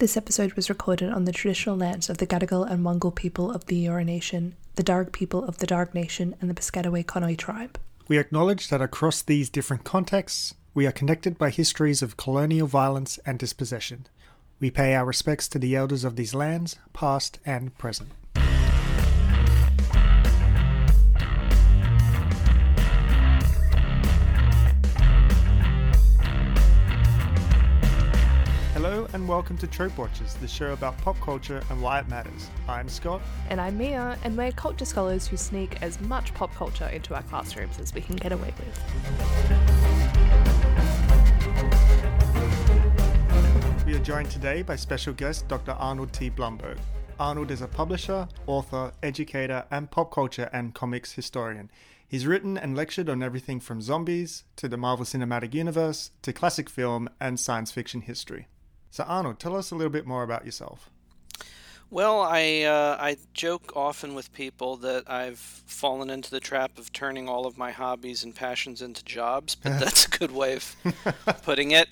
This episode was recorded on the traditional lands of the Gadigal and Wangal people of the Eora Nation, the Darug people of the Darug Nation, and the Piscataway Conoy tribe. We acknowledge that across these different contexts, we are connected by histories of colonial violence and dispossession. We pay our respects to the elders of these lands, past and present. And welcome to Trope Watchers, the show about pop culture and why it matters. I'm Scott. And I'm Mia, and we're culture scholars who sneak as much pop culture into our classrooms as we can get away with. We are joined today by special guest Dr. Arnold T. Blumberg. Arnold is a publisher, author, educator, and pop culture and comics historian. He's written and lectured on everything from zombies to the Marvel Cinematic Universe to classic film and science fiction history. So, Arnold, tell us a little bit more about yourself. Well, I uh, I joke often with people that I've fallen into the trap of turning all of my hobbies and passions into jobs, but that's a good way of putting it.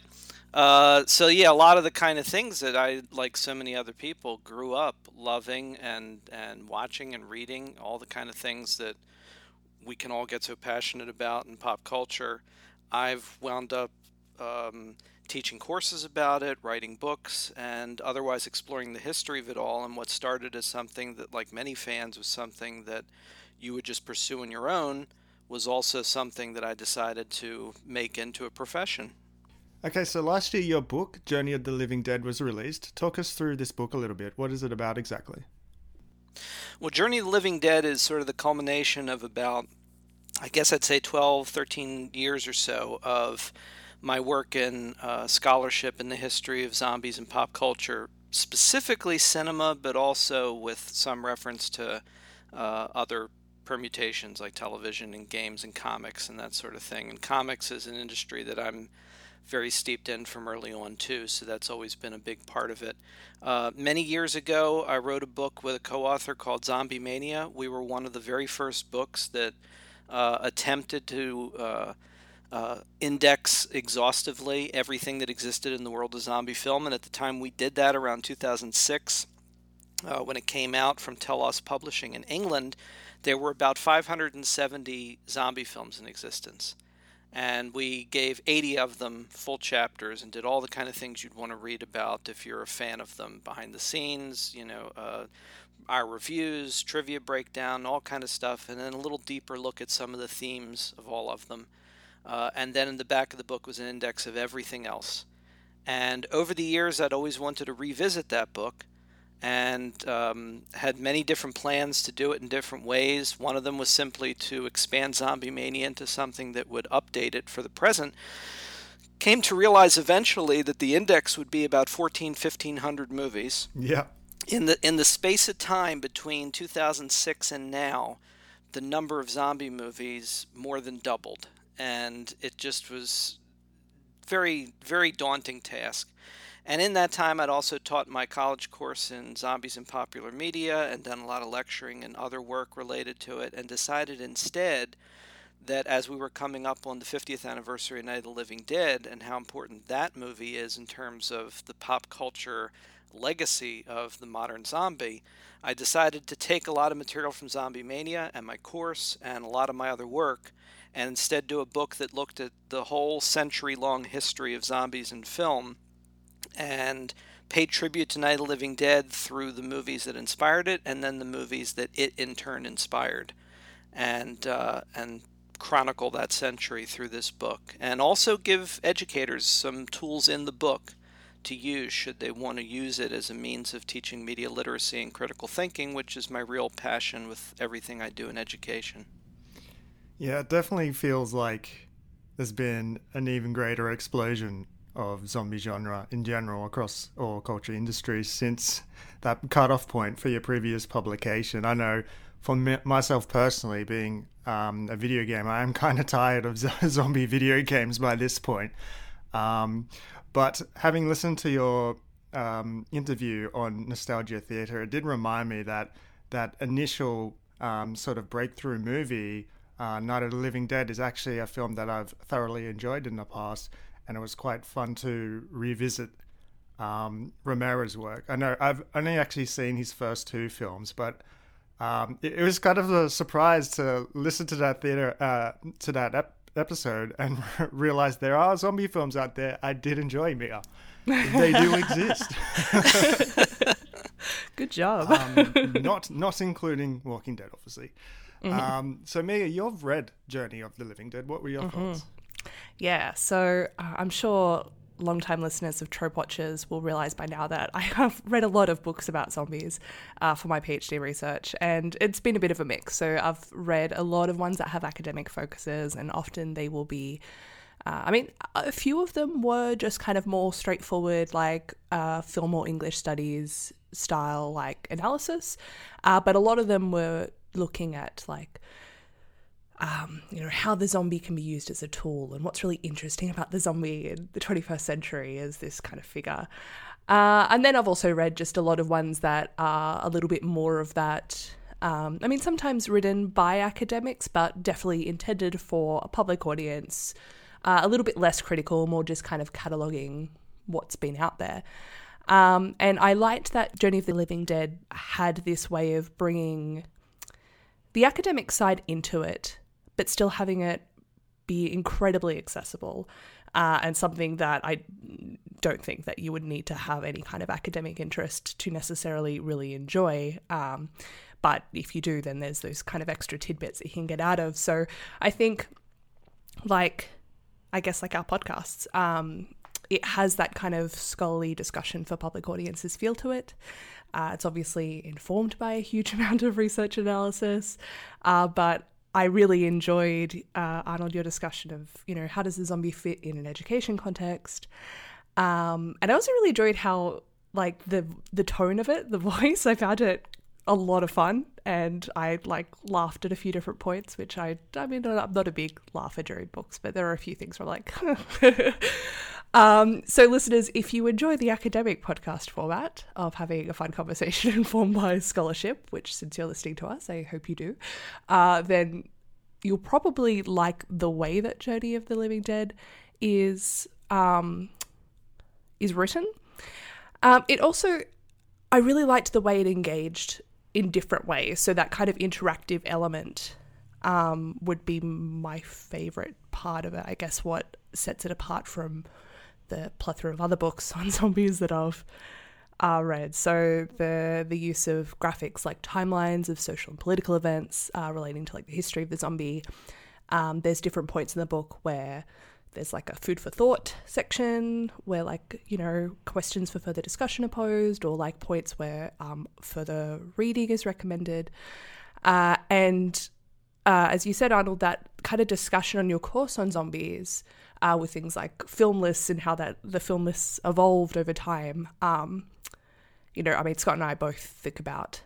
Uh, so yeah, a lot of the kind of things that I, like so many other people, grew up loving and and watching and reading, all the kind of things that we can all get so passionate about in pop culture. I've wound up. Um, teaching courses about it, writing books, and otherwise exploring the history of it all. And what started as something that, like many fans, was something that you would just pursue on your own was also something that I decided to make into a profession. Okay, so last year your book, Journey of the Living Dead, was released. Talk us through this book a little bit. What is it about exactly? Well, Journey of the Living Dead is sort of the culmination of about, I guess I'd say 12, 13 years or so of my work in uh, scholarship in the history of zombies and pop culture, specifically cinema, but also with some reference to uh, other permutations like television and games and comics and that sort of thing. And comics is an industry that I'm very steeped in from early on too, so that's always been a big part of it. Uh, many years ago, I wrote a book with a co-author called Zombie Mania. We were one of the very first books that uh, attempted to uh, uh, index exhaustively everything that existed in the world of zombie film. And at the time we did that around 2006, uh, when it came out from Telos Publishing in England, there were about 570 zombie films in existence. And we gave 80 of them full chapters and did all the kind of things you'd want to read about if you're a fan of them behind the scenes, you know, uh, our reviews, trivia breakdown, all kind of stuff, and then a little deeper look at some of the themes of all of them. Uh, and then in the back of the book was an index of everything else. And over the years, I'd always wanted to revisit that book and um, had many different plans to do it in different ways. One of them was simply to expand Zombie Mania into something that would update it for the present. Came to realize eventually that the index would be about 14, 1500 movies. Yeah. In the in the space of time between 2006 and now, the number of zombie movies more than doubled and it just was very very daunting task. And in that time, I'd also taught my college course in zombies and popular media and done a lot of lecturing and other work related to it, and decided instead that as we were coming up on the 50th anniversary of Night of the Living Dead and how important that movie is in terms of the pop culture legacy of the modern zombie, I decided to take a lot of material from Zombie Mania and my course and a lot of my other work and instead do a book that looked at the whole century long history of zombies in film and paid tribute to Night of the Living Dead through the movies that inspired it and then the movies that it in turn inspired and uh, and chronicle that century through this book and also give educators some tools in the book to use should they want to use it as a means of teaching media literacy and critical thinking which is my real passion with everything I do in education. Yeah, it definitely feels like there's been an even greater explosion of zombie genre in general across all culture industries since that cutoff point for your previous publication. I know for me, myself personally, being um, a video gamer, I'm kind of tired of zombie video games by this point. Um, but having listened to your um, interview on Nostalgia Theatre, it did remind me that that initial um, sort of breakthrough movie uh, Night of the Living Dead is actually a film that I've thoroughly enjoyed in the past, and it was quite fun to revisit um, Romero's work. I know I've only actually seen his first two films, but um, it, it, was kind of a surprise to listen to that theater uh, to that ep- episode and realize there are zombie films out there. I did enjoy Mia. They do exist. Good job. um, not not including Walking Dead, obviously. Mm-hmm. Um, so Mia, you've read Journey of the Living Dead. What were your mm-hmm. thoughts? Yeah, so uh, I'm sure long-time listeners of Trope Watchers will realize by now that I have read a lot of books about zombies uh, for my PhD research, and it's been a bit of a mix. So I've read a lot of ones that have academic focuses, and often they will be. Uh, I mean, a few of them were just kind of more straightforward, like uh, film or English studies style, like analysis, uh, but a lot of them were looking at like um, you know, how the zombie can be used as a tool and what's really interesting about the zombie in the 21st century is this kind of figure. Uh, and then I've also read just a lot of ones that are a little bit more of that. Um, I mean, sometimes written by academics, but definitely intended for a public audience, uh, a little bit less critical, more just kind of cataloguing what's been out there. Um, and I liked that Journey of the Living Dead had this way of bringing the academic side into it but still having it be incredibly accessible uh, and something that I don't think that you would need to have any kind of academic interest to necessarily really enjoy. Um, but if you do, then there's those kind of extra tidbits that you can get out of. So I think, like, I guess like our podcasts, um, it has that kind of scholarly discussion for public audiences feel to it. Uh, it's obviously informed by a huge amount of research analysis, uh, but I really enjoyed uh, Arnold your discussion of you know how does the zombie fit in an education context, um, and I also really enjoyed how like the the tone of it, the voice. I found it a lot of fun, and I like laughed at a few different points. Which I I mean I'm not a big laugher during books, but there are a few things where I'm like. Um, so, listeners, if you enjoy the academic podcast format of having a fun conversation informed by scholarship, which since you're listening to us, I hope you do, uh, then you'll probably like the way that Journey of the Living Dead is um, is written. Um, it also, I really liked the way it engaged in different ways. So that kind of interactive element um, would be my favorite part of it. I guess what sets it apart from the plethora of other books on zombies that I've uh, read. So the the use of graphics like timelines of social and political events uh, relating to like the history of the zombie. Um, there's different points in the book where there's like a food for thought section where like you know questions for further discussion are posed or like points where um, further reading is recommended uh, and uh, as you said arnold that kind of discussion on your course on zombies uh, with things like film lists and how that the film lists evolved over time. Um, you know, I mean, Scott and I both think about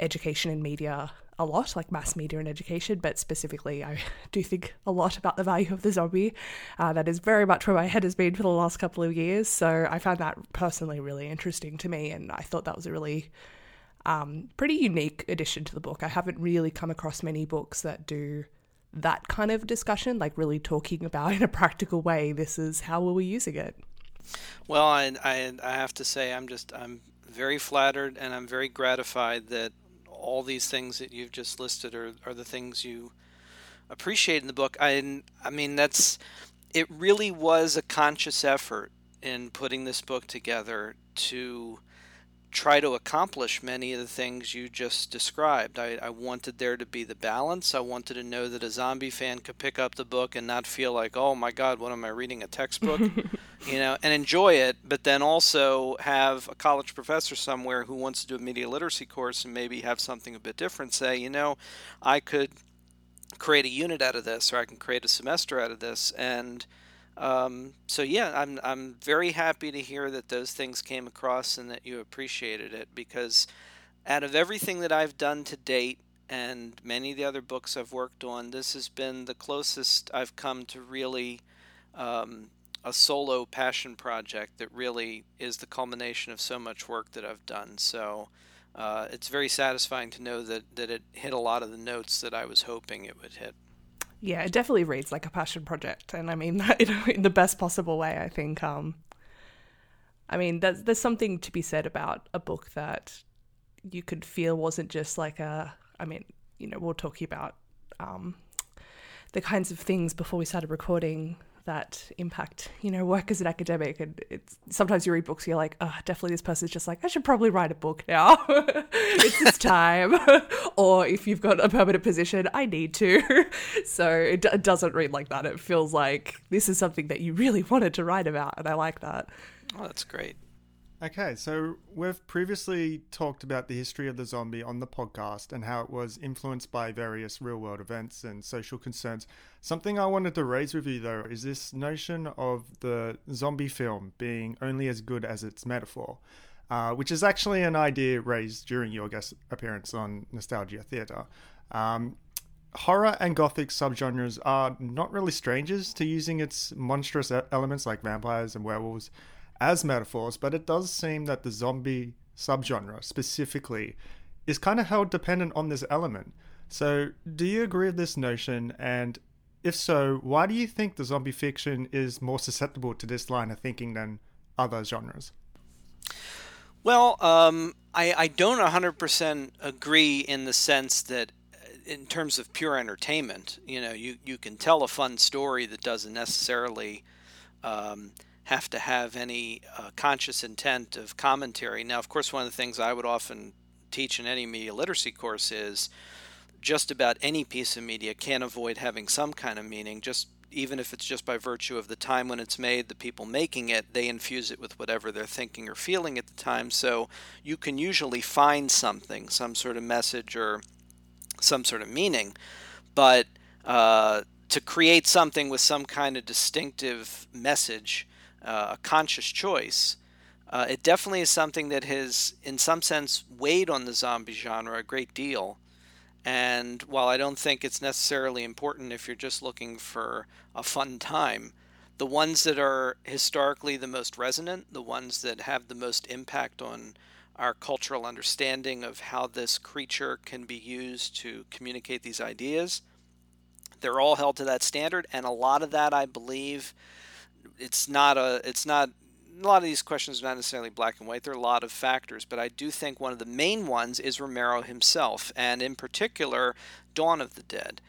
education and media a lot, like mass media and education, but specifically, I do think a lot about the value of the zombie. Uh, that is very much where my head has been for the last couple of years. So I found that personally really interesting to me, and I thought that was a really um, pretty unique addition to the book. I haven't really come across many books that do that kind of discussion, like really talking about in a practical way, this is how are we using it. Well, I, I, I have to say, I'm just, I'm very flattered and I'm very gratified that all these things that you've just listed are, are the things you appreciate in the book. I, I mean, that's, it really was a conscious effort in putting this book together to try to accomplish many of the things you just described. I, I, wanted there to be the balance. I wanted to know that a zombie fan could pick up the book and not feel like, oh my God, what am I reading? A textbook? you know, and enjoy it, but then also have a college professor somewhere who wants to do a media literacy course and maybe have something a bit different say, you know, I could create a unit out of this or I can create a semester out of this. And um, so yeah, I'm I'm very happy to hear that those things came across and that you appreciated it because out of everything that I've done to date and many of the other books I've worked on, this has been the closest I've come to really um, a solo passion project that really is the culmination of so much work that I've done. So uh, it's very satisfying to know that, that it hit a lot of the notes that I was hoping it would hit. Yeah, it definitely reads like a passion project, and I mean that in the best possible way. I think. Um, I mean, there's, there's something to be said about a book that you could feel wasn't just like a. I mean, you know, we're talking about um, the kinds of things before we started recording that impact, you know, work as an academic. And it's sometimes you read books, you're like, oh, definitely this person's just like, I should probably write a book now. it's this time. or if you've got a permanent position, I need to. so it, d- it doesn't read like that. It feels like this is something that you really wanted to write about. And I like that. Oh, that's great. Okay, so we've previously talked about the history of the zombie on the podcast and how it was influenced by various real world events and social concerns. Something I wanted to raise with you, though, is this notion of the zombie film being only as good as its metaphor, uh, which is actually an idea raised during your guest appearance on Nostalgia Theatre. Um, horror and gothic subgenres are not really strangers to using its monstrous elements like vampires and werewolves as metaphors, but it does seem that the zombie subgenre specifically is kind of held dependent on this element. So, do you agree with this notion? And if so, why do you think the zombie fiction is more susceptible to this line of thinking than other genres? Well, um, I, I don't 100% agree in the sense that, uh, in terms of pure entertainment, you know, you, you can tell a fun story that doesn't necessarily um, have to have any uh, conscious intent of commentary. Now, of course, one of the things I would often teach in any media literacy course is just about any piece of media can't avoid having some kind of meaning, just even if it's just by virtue of the time when it's made, the people making it, they infuse it with whatever they're thinking or feeling at the time. So you can usually find something, some sort of message or some sort of meaning. But uh, to create something with some kind of distinctive message uh, a conscious choice, uh, it definitely is something that has, in some sense, weighed on the zombie genre a great deal. And while I don't think it's necessarily important if you're just looking for a fun time, the ones that are historically the most resonant, the ones that have the most impact on our cultural understanding of how this creature can be used to communicate these ideas, they're all held to that standard. And a lot of that, I believe, it's not a it's not a lot of these questions are not necessarily black and white. There are a lot of factors, but I do think one of the main ones is Romero himself, and in particular, Dawn of the Dead.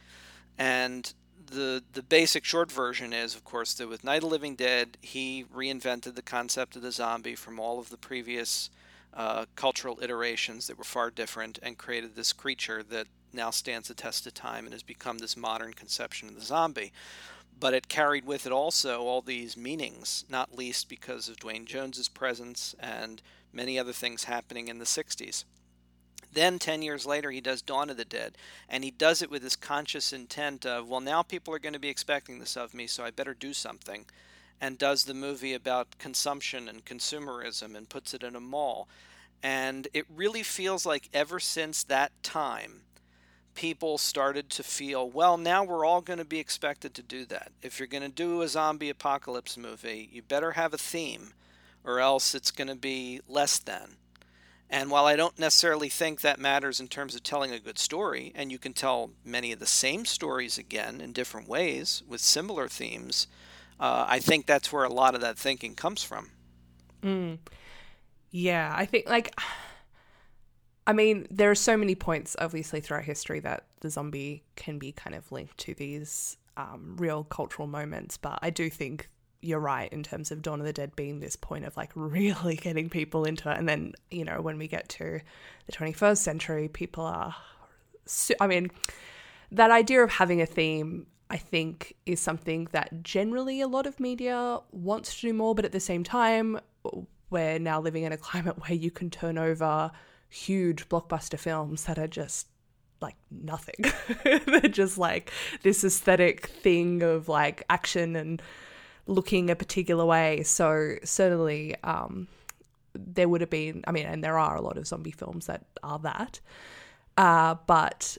And the the basic short version is, of course, that with Night of the Living Dead, he reinvented the concept of the zombie from all of the previous uh, cultural iterations that were far different, and created this creature that now stands the test of time and has become this modern conception of the zombie but it carried with it also all these meanings, not least because of Duane Jones's presence and many other things happening in the 60s. Then, 10 years later, he does Dawn of the Dead, and he does it with this conscious intent of, well, now people are going to be expecting this of me, so I better do something. And does the movie about consumption and consumerism and puts it in a mall. And it really feels like ever since that time, people started to feel, well, now we're all going to be expected to do that. If you're going to do a zombie apocalypse movie, you better have a theme, or else it's going to be less than. And while I don't necessarily think that matters in terms of telling a good story, and you can tell many of the same stories again in different ways with similar themes, uh, I think that's where a lot of that thinking comes from. Mm. Yeah, I think like I mean, there are so many points, obviously, throughout history that the zombie can be kind of linked to these um, real cultural moments. But I do think you're right in terms of Dawn of the Dead being this point of like really getting people into it. And then, you know, when we get to the 21st century, people are, I mean, that idea of having a theme, I think, is something that generally a lot of media wants to do more. But at the same time, we're now living in a climate where you can turn over huge blockbuster films that are just like nothing. They're just like this aesthetic thing of like action and looking a particular way. So certainly um, there would have been, I mean, and there are a lot of zombie films that are that. Uh, but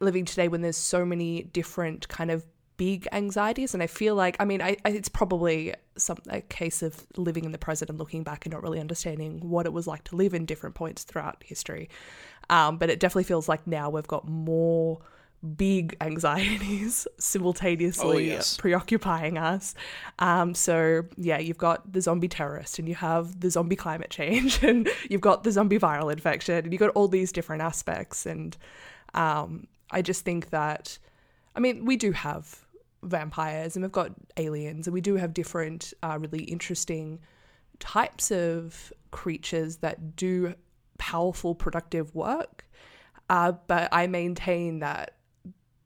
living today when there's so many different kind of big anxieties and i feel like i mean I, I, it's probably some a case of living in the present and looking back and not really understanding what it was like to live in different points throughout history um, but it definitely feels like now we've got more big anxieties simultaneously Oh, yes. preoccupying us. Um, so yeah, you've got the zombie terrorist, and you have the zombie climate change, and you've got the zombie viral infection, and you've got all these different aspects. And um, I just think that, I mean, we do have vampires, and we've got aliens, and we do have different, uh, really interesting types of creatures that do powerful, productive work. Uh, but I maintain that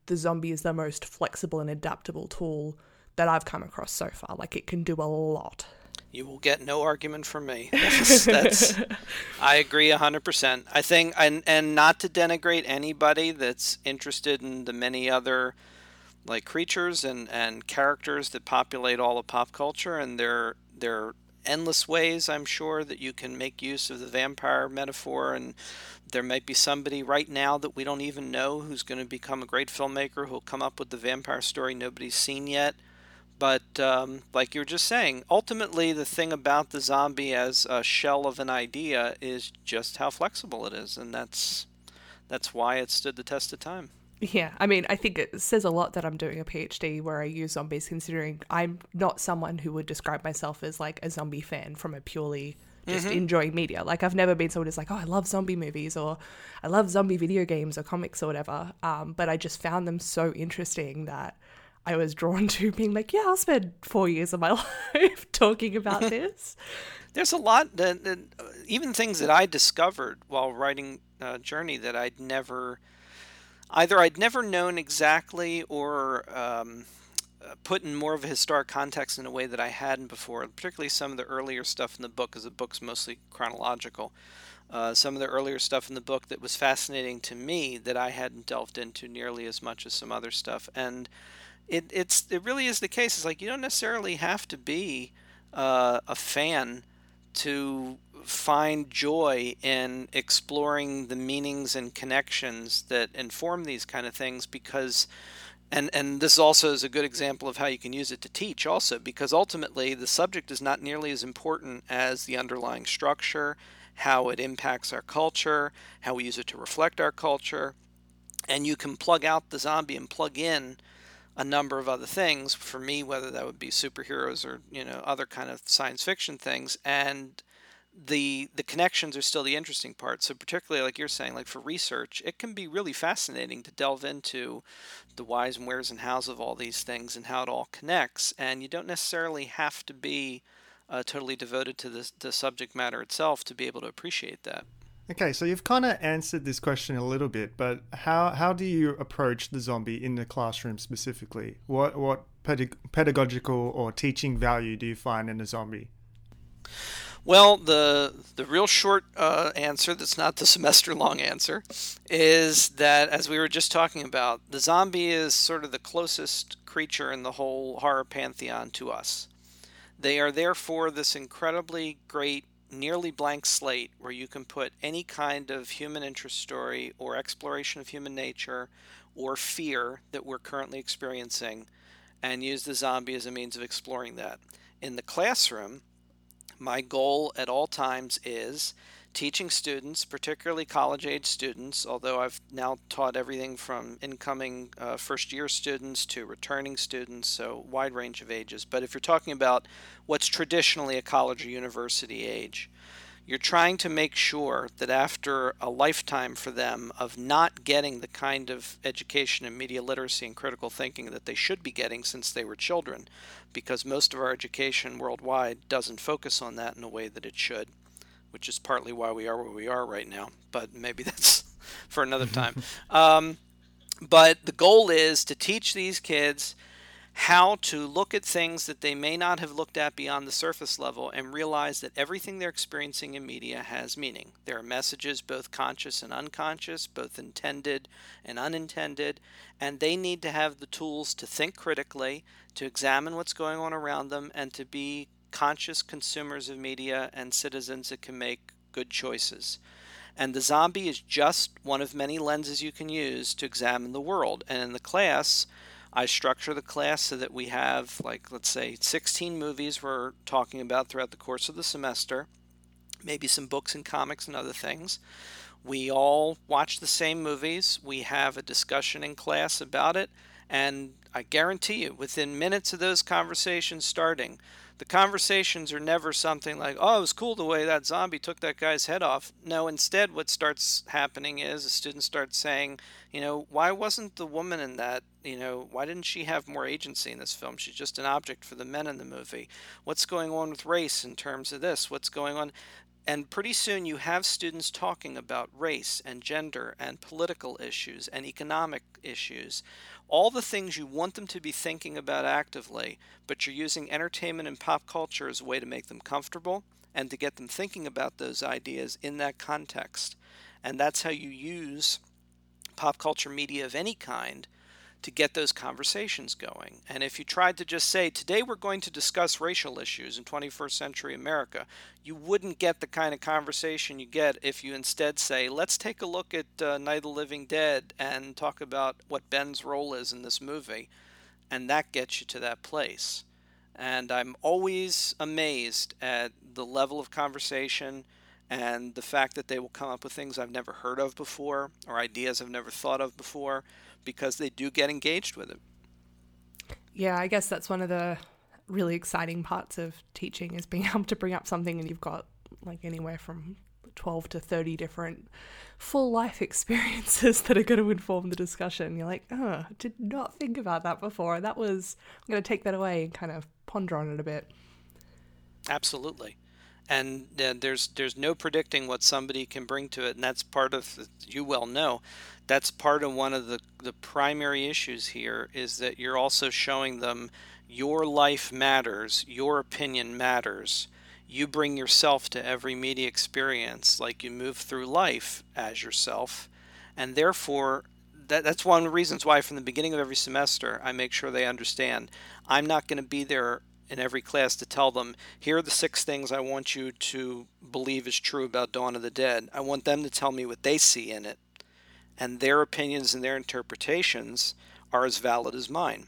the zombie is the most flexible and adaptable tool that I've come across so far. Like it can do a lot. You will get no argument from me. That's, that's I agree 100%. I think and and not to denigrate anybody that's interested in the many other like creatures and and characters that populate all of pop culture and there there are endless ways I'm sure that you can make use of the vampire metaphor and there might be somebody right now that we don't even know who's going to become a great filmmaker who'll come up with the vampire story nobody's seen yet but um, like you were just saying, ultimately the thing about the zombie as a shell of an idea is just how flexible it is, and that's that's why it stood the test of time. Yeah, I mean, I think it says a lot that I'm doing a PhD where I use zombies, considering I'm not someone who would describe myself as like a zombie fan from a purely just enjoying media. Like, I've never been someone who's like, oh, I love zombie movies or I love zombie video games or comics or whatever. Um, but I just found them so interesting that I was drawn to being like, yeah, I'll spend four years of my life talking about this. There's a lot that, that uh, even things that I discovered while writing uh, Journey that I'd never either I'd never known exactly or um, uh, put in more of a historic context in a way that I hadn't before. Particularly some of the earlier stuff in the book, because the book's mostly chronological. Uh, some of the earlier stuff in the book that was fascinating to me that I hadn't delved into nearly as much as some other stuff, and it it's it really is the case. It's like you don't necessarily have to be uh, a fan to find joy in exploring the meanings and connections that inform these kind of things because and and this also is a good example of how you can use it to teach also because ultimately the subject is not nearly as important as the underlying structure how it impacts our culture how we use it to reflect our culture. And you can plug out the zombie and plug in a number of other things for me whether that would be superheroes or you know other kind of science fiction things. And the the connections are still the interesting part. So particularly like you're saying like for research it can be really fascinating to delve into the whys and wheres and hows of all these things and how it all connects. And you don't necessarily have to be uh, totally devoted to the, the subject matter itself to be able to appreciate that Okay, so you've kind of answered this question a little bit, but how how do you approach the zombie in the classroom specifically? What what pedag- pedagogical or teaching value do you find in a zombie? Well, the the real short uh, answer, that's not the semester long answer, is that as we were just talking about, the zombie is sort of the closest creature in the whole horror pantheon to us. They are therefore this incredibly great, nearly blank slate where you can put any kind of human interest story or exploration of human nature or fear that we're currently experiencing and use the zombie as a means of exploring that. In the classroom, my goal at all times is teaching students, particularly college age students, although I've now taught everything from incoming uh, first year students to returning students, so wide range of ages. But if you're talking about what's traditionally a college or university age, you're trying to make sure that after a lifetime for them of not getting the kind of education in media literacy and critical thinking that they should be getting since they were children, because most of our education worldwide doesn't focus on that in a way that it should, which is partly why we are where we are right now. But maybe that's for another time. Um, but the goal is to teach these kids how to look at things that they may not have looked at beyond the surface level and realize that everything they're experiencing in media has meaning. There are messages, both conscious and unconscious, both intended and unintended, and they need to have the tools to think critically, to examine what's going on around them, and to be conscious consumers of media and citizens that can make good choices. And the zombie is just one of many lenses you can use to examine the world. And in the class, I structure the class so that we have, like, let's say, 16 movies we're talking about throughout the course of the semester. maybe some books and comics and other things. We all watch the same movies. We have a discussion in class about it. And I guarantee you, within minutes of those conversations starting, the conversations are never something like, oh, it was cool the way that zombie took that guy's head off. No, instead, what starts happening is the students start saying, you know, why wasn't the woman in that, you know, why didn't she have more agency in this film? She's just an object for the men in the movie. What's going on with race in terms of this? What's going on? And pretty soon you have students talking about race and gender and political issues and economic issues all the things you want them to be thinking about actively, but you're using entertainment and pop culture as a way to make them comfortable and to get them thinking about those ideas in that context. And that's how you use pop culture media of any kind to get those conversations going. And if you tried to just say, today we're going to discuss racial issues in 21st century America, you wouldn't get the kind of conversation you get if you instead say, let's take a look at uh, Night of the Living Dead and talk about what Ben's role is in this movie. And that gets you to that place. And I'm always amazed at the level of conversation and the fact that they will come up with things I've never heard of before or ideas I've never thought of before because they do get engaged with it. Yeah, I guess that's one of the really exciting parts of teaching is being able to bring up something and you've got like anywhere from 12 to 30 different full life experiences that are going to inform the discussion. You're like, oh, did not think about that before. That was, I'm going to take that away and kind of ponder on it a bit. Absolutely and uh, there's there's no predicting what somebody can bring to it and that's part of you well know that's part of one of the the primary issues here is that you're also showing them your life matters your opinion matters. You bring yourself to every media experience like you move through life as yourself and therefore that, that's one of the reasons why from the beginning of every semester i make sure they understand i'm not going to be there in every class to tell them, here are the six things I want you to believe is true about Dawn of the Dead. I want them to tell me what they see in it. And their opinions and their interpretations are as valid as mine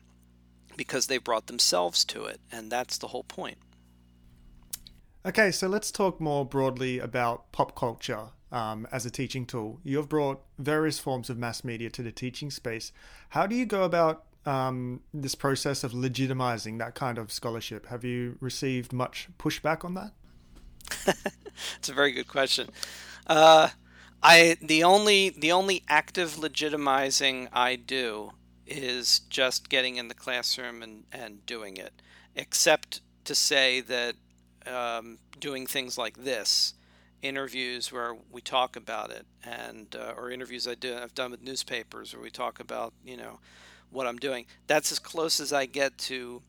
because they brought themselves to it. And that's the whole point. Okay, so let's talk more broadly about pop culture um, as a teaching tool. You have brought various forms of mass media to the teaching space. How do you go about um, this process of legitimizing that kind of scholarship? Have you received much pushback on that? it's a very good question. Uh, I the only the only active legitimizing I do is just getting in the classroom and, and doing it, except to say that um, doing things like this, interviews where we talk about it, and uh, or interviews I do I've done with newspapers where we talk about you know what I'm doing. That's as close as I get to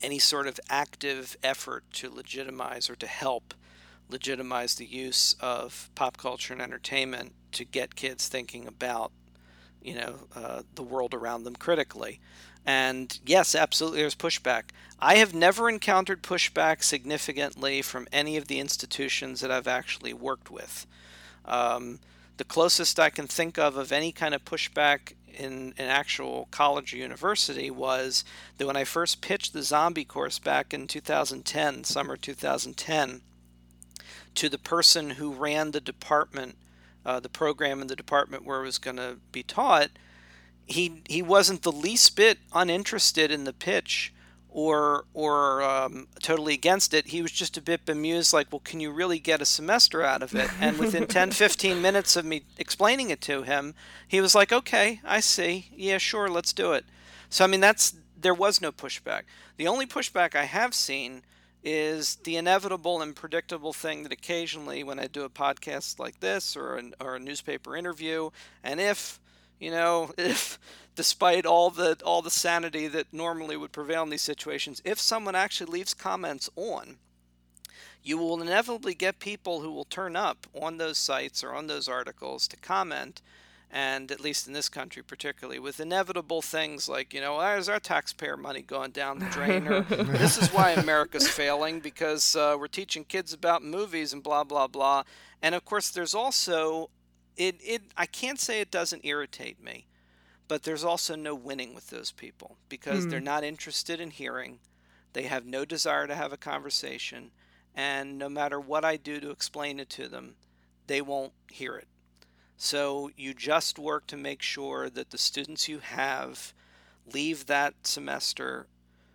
any sort of active effort to legitimize or to help legitimize the use of pop culture and entertainment to get kids thinking about, you know, uh, the world around them critically. And yes, absolutely, there's pushback. I have never encountered pushback significantly from any of the institutions that I've actually worked with. Um, the closest I can think of of any kind of pushback in an actual college or university was that when I first pitched the zombie course back in 2010, summer 2010, to the person who ran the department, uh, the program in the department where it was going to be taught, he he wasn't the least bit uninterested in the pitch or or um, totally against it. He was just a bit bemused, like, well, can you really get a semester out of it? And within 10, 15 minutes of me explaining it to him, he was like, okay, I see. Yeah, sure, let's do it. So, I mean, that's there was no pushback. The only pushback I have seen is the inevitable and predictable thing that occasionally, when I do a podcast like this or an, or a newspaper interview, and if you know, if despite all the all the sanity that normally would prevail in these situations, if someone actually leaves comments on, you will inevitably get people who will turn up on those sites or on those articles to comment and at least in this country particularly with inevitable things like you know there's our taxpayer money going down the drain? or this is why america's failing because uh, we're teaching kids about movies and blah blah blah. And of course there's also it, it I can't say it doesn't irritate me, but there's also no winning with those people because mm. they're not interested in hearing. They have no desire to have a conversation and no matter what I do to explain it to them, they won't hear it. So you just work to make sure that the students you have leave that semester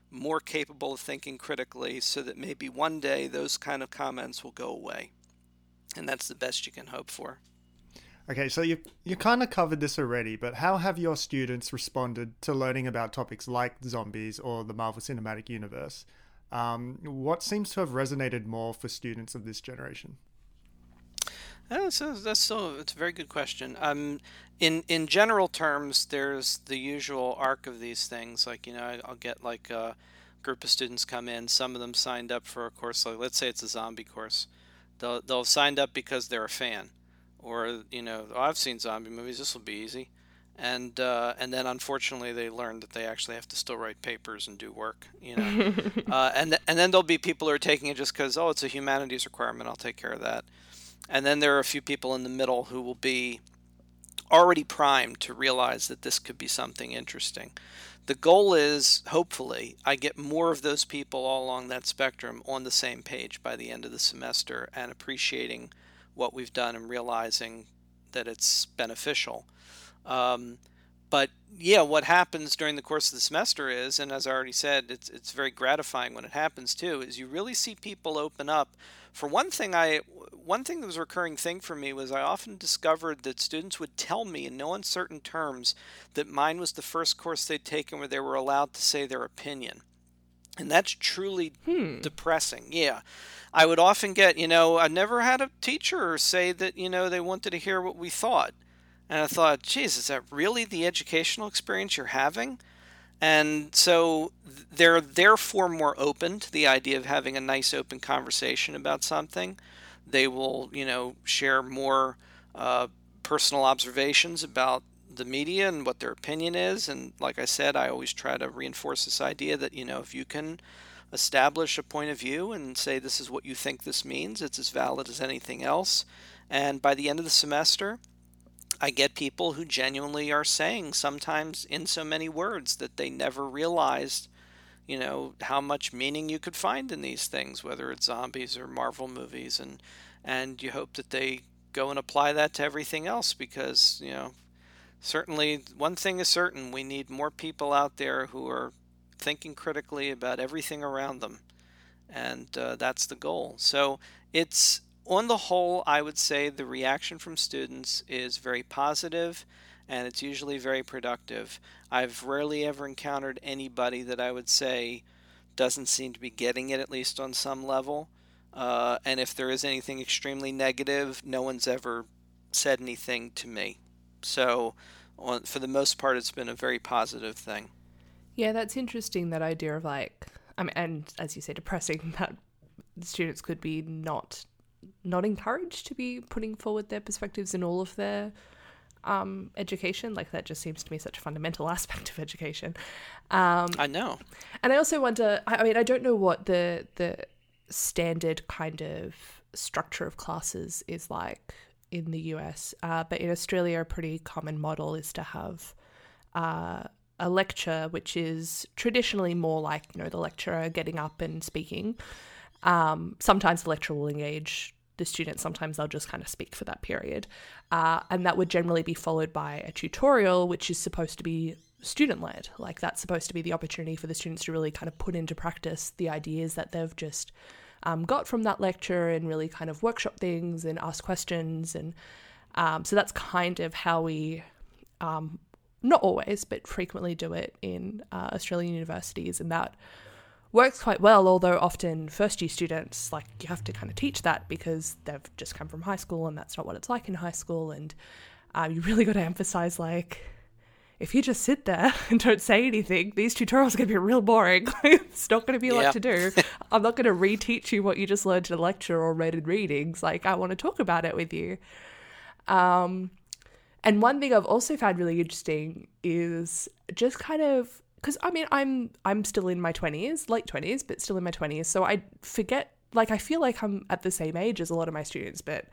more capable of thinking critically so that maybe one day those kind of comments will go away. And that's the best you can hope for. Okay, so you you kind of covered this already, but how have your students responded to learning about topics like zombies or the Marvel Cinematic Universe? Um, what seems to have resonated more for students of this generation? That's a, that's still it's a very good question. Um, in in general terms, there's the usual arc of these things. Like you know, I'll get like a group of students come in. Some of them signed up for a course. Like let's say it's a zombie course. They'll they'll signed up because they're a fan or you know, oh, I've seen zombie movies. This will be easy, and uh, and then unfortunately they learn that they actually have to still write papers and do work. You know, uh, and th- and then there'll be people who are taking it just because oh, it's a humanities requirement. I'll take care of that. And then there are a few people in the middle who will be already primed to realize that this could be something interesting. The goal is, hopefully, I get more of those people all along that spectrum on the same page by the end of the semester and appreciating what we've done and realizing that it's beneficial. Um, but yeah, what happens during the course of the semester is, and as I already said, it's it's very gratifying when it happens too. Is you really see people open up. For one thing, I one thing that was a recurring thing for me was I often discovered that students would tell me in no uncertain terms that mine was the first course they'd taken where they were allowed to say their opinion, and that's truly hmm. depressing. Yeah. I would often get, you know, I never had a teacher say that, you know, they wanted to hear what we thought. And I thought, geez, is that really the educational experience you're having? And so they're therefore more open to the idea of having a nice open conversation about something. They will, you know, share more uh, personal observations about the media and what their opinion is. And like I said, I always try to reinforce this idea that, you know, if you can establish a point of view and say this is what you think this means. It's as valid as anything else. And by the end of the semester, I get people who genuinely are saying sometimes in so many words that they never realized, you know, how much meaning you could find in these things, whether it's zombies or Marvel movies, and and you hope that they go and apply that to everything else because you know, certainly one thing is certain: we need more people out there who are thinking critically about everything around them. And uh, that's the goal. So it's, on the whole, I would say the reaction from students is very positive and it's usually very productive. I've rarely ever encountered anybody that I would say doesn't seem to be getting it, at least on some level. Uh, and if there is anything extremely negative, no one's ever said anything to me. So, on, for the most part, it's been a very positive thing. Yeah, that's interesting. That idea of like, I mean, and as you say, depressing that students could be not not encouraged to be putting forward their perspectives in all of their um, education. Like that just seems to me such a fundamental aspect of education. Um, I know, and I also wonder. I, I mean, I don't know what the the standard kind of structure of classes is like in the US, uh, but in Australia, a pretty common model is to have uh, a lecture, which is traditionally more like you know the lecturer getting up and speaking. Um, sometimes the lecturer will engage the students. Sometimes they'll just kind of speak for that period, uh, and that would generally be followed by a tutorial, which is supposed to be student led. Like that's supposed to be the opportunity for the students to really kind of put into practice the ideas that they've just um, got from that lecture and really kind of workshop things and ask questions and um, so that's kind of how we um, not always, but frequently do it in uh, Australian universities, and that works quite well. Although often first year students, like you have to kind of teach that because they've just come from high school, and that's not what it's like in high school, and um, you really got to emphasize like. If you just sit there and don't say anything, these tutorials are going to be real boring. it's not going to be a yeah. lot to do. I'm not going to reteach you what you just learned in a lecture or read in readings. Like, I want to talk about it with you. Um, and one thing I've also found really interesting is just kind of because I mean I'm I'm still in my 20s, late 20s, but still in my 20s. So I forget like I feel like I'm at the same age as a lot of my students, but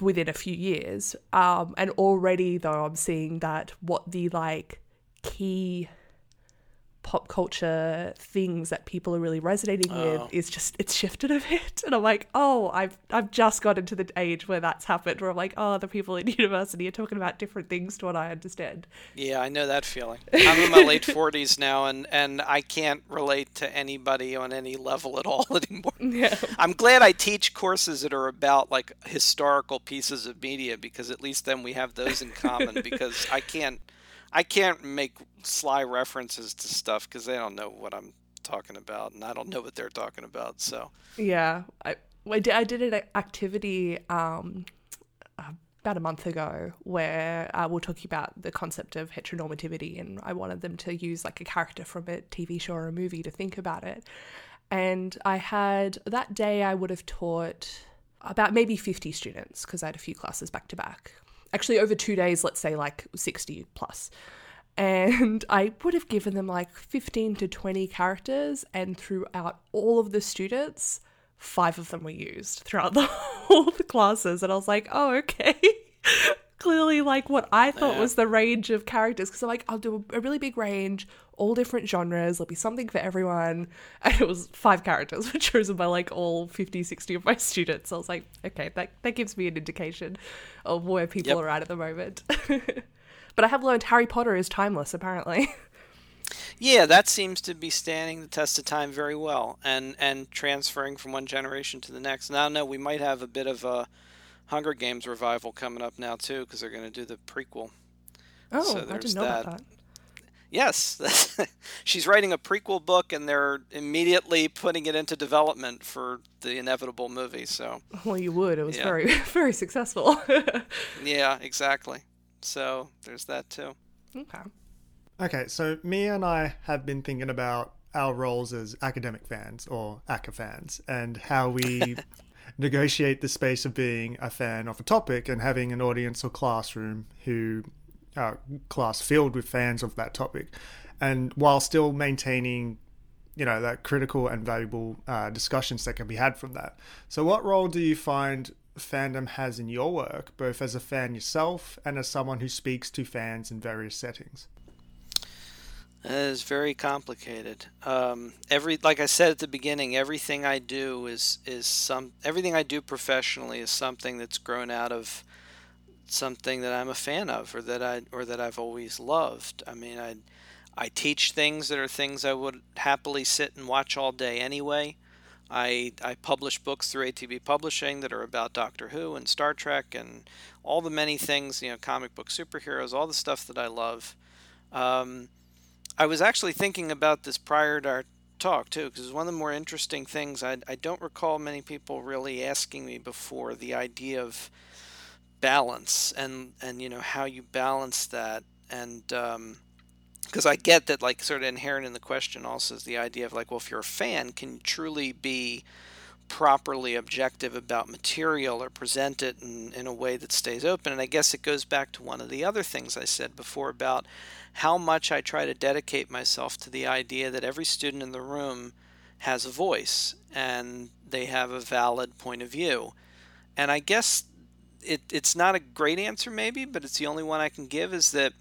within a few years. Um, and already though I'm seeing that what the like key pop culture things that people are really resonating Oh. with is just it's shifted a bit and i'm like oh i've i've just got into the age where that's happened where i'm like oh the people in university are talking about different things to what i understand Yeah, I know that feeling. I'm in my late 40s now, and, and I can't relate to anybody on any level at all anymore. yeah I'm glad I teach courses that are about like historical pieces of media because at least then we have those in common. because I can't, I can't make sly references to stuff because they don't know what I'm talking about, and I don't know what they're talking about. So Yeah, I, I did. I did an activity um, about a month ago where uh, we we're talking about the concept of heteronormativity, and I wanted them to use like a character from a TV show or a movie to think about it. And I had that day I would have taught about maybe 50 students because I had a few classes back to back. Actually, over two days, let's say like 60 plus. And I would have given them like 15 to 20 characters, and throughout all of the students, five of them were used throughout the the classes. And I was like, oh, okay. Clearly, like what I thought was the range of characters, because I'm like, I'll do a really big range, all different genres, there'll be something for everyone. And it was five characters were chosen by like all 50, 60 of my students. So I was like, okay, that, that gives me an indication of where people Yep. are at at the moment. but I have learned Harry Potter is timeless, apparently. yeah, that seems to be standing the test of time very well, and and transferring from one generation to the next. Now, no, we might have a bit of a Hunger Games revival coming up now too, because they're going to do the prequel. Oh, So I there's didn't know about that. that. Yes, she's writing a prequel book, and they're immediately putting it into development for the inevitable movie. So, Well, you would. It was Yeah. very, very successful. yeah, exactly. So there's that too. okay. Okay, so Mia and I have been thinking about our roles as academic fans or ACA fans and how we negotiate the space of being a fan of a topic and having an audience or classroom who uh, class filled with fans of that topic, and while still maintaining, you know, that critical and valuable uh, discussions that can be had from that. So, what role do you find fandom has in your work, both as a fan yourself and as someone who speaks to fans in various settings? It is very complicated. Um, every, like I said at the beginning, everything I do is is some everything I do professionally is something that's grown out of something that I'm a fan of, or that I or that I've always loved. I mean, I I teach things that are things I would happily sit and watch all day anyway. I I publish books through ATB Publishing that are about Doctor Who and Star Trek and all the many things, you know, comic book superheroes, all the stuff that I love. Um, I was actually thinking about this prior to our talk too, because one of the more interesting things. I, I don't recall many people really asking me before the idea of balance and and you know how you balance that. And um, because I get that like sort of inherent in the question also is the idea of like well if you're a fan can you truly be properly objective about material or present it in, in a way that stays open and I guess it goes back to one of the other things I said before about how much I try to dedicate myself to the idea that every student in the room has a voice and they have a valid point of view. And I guess it, it's not a great answer, maybe, but it's the only one I can give is that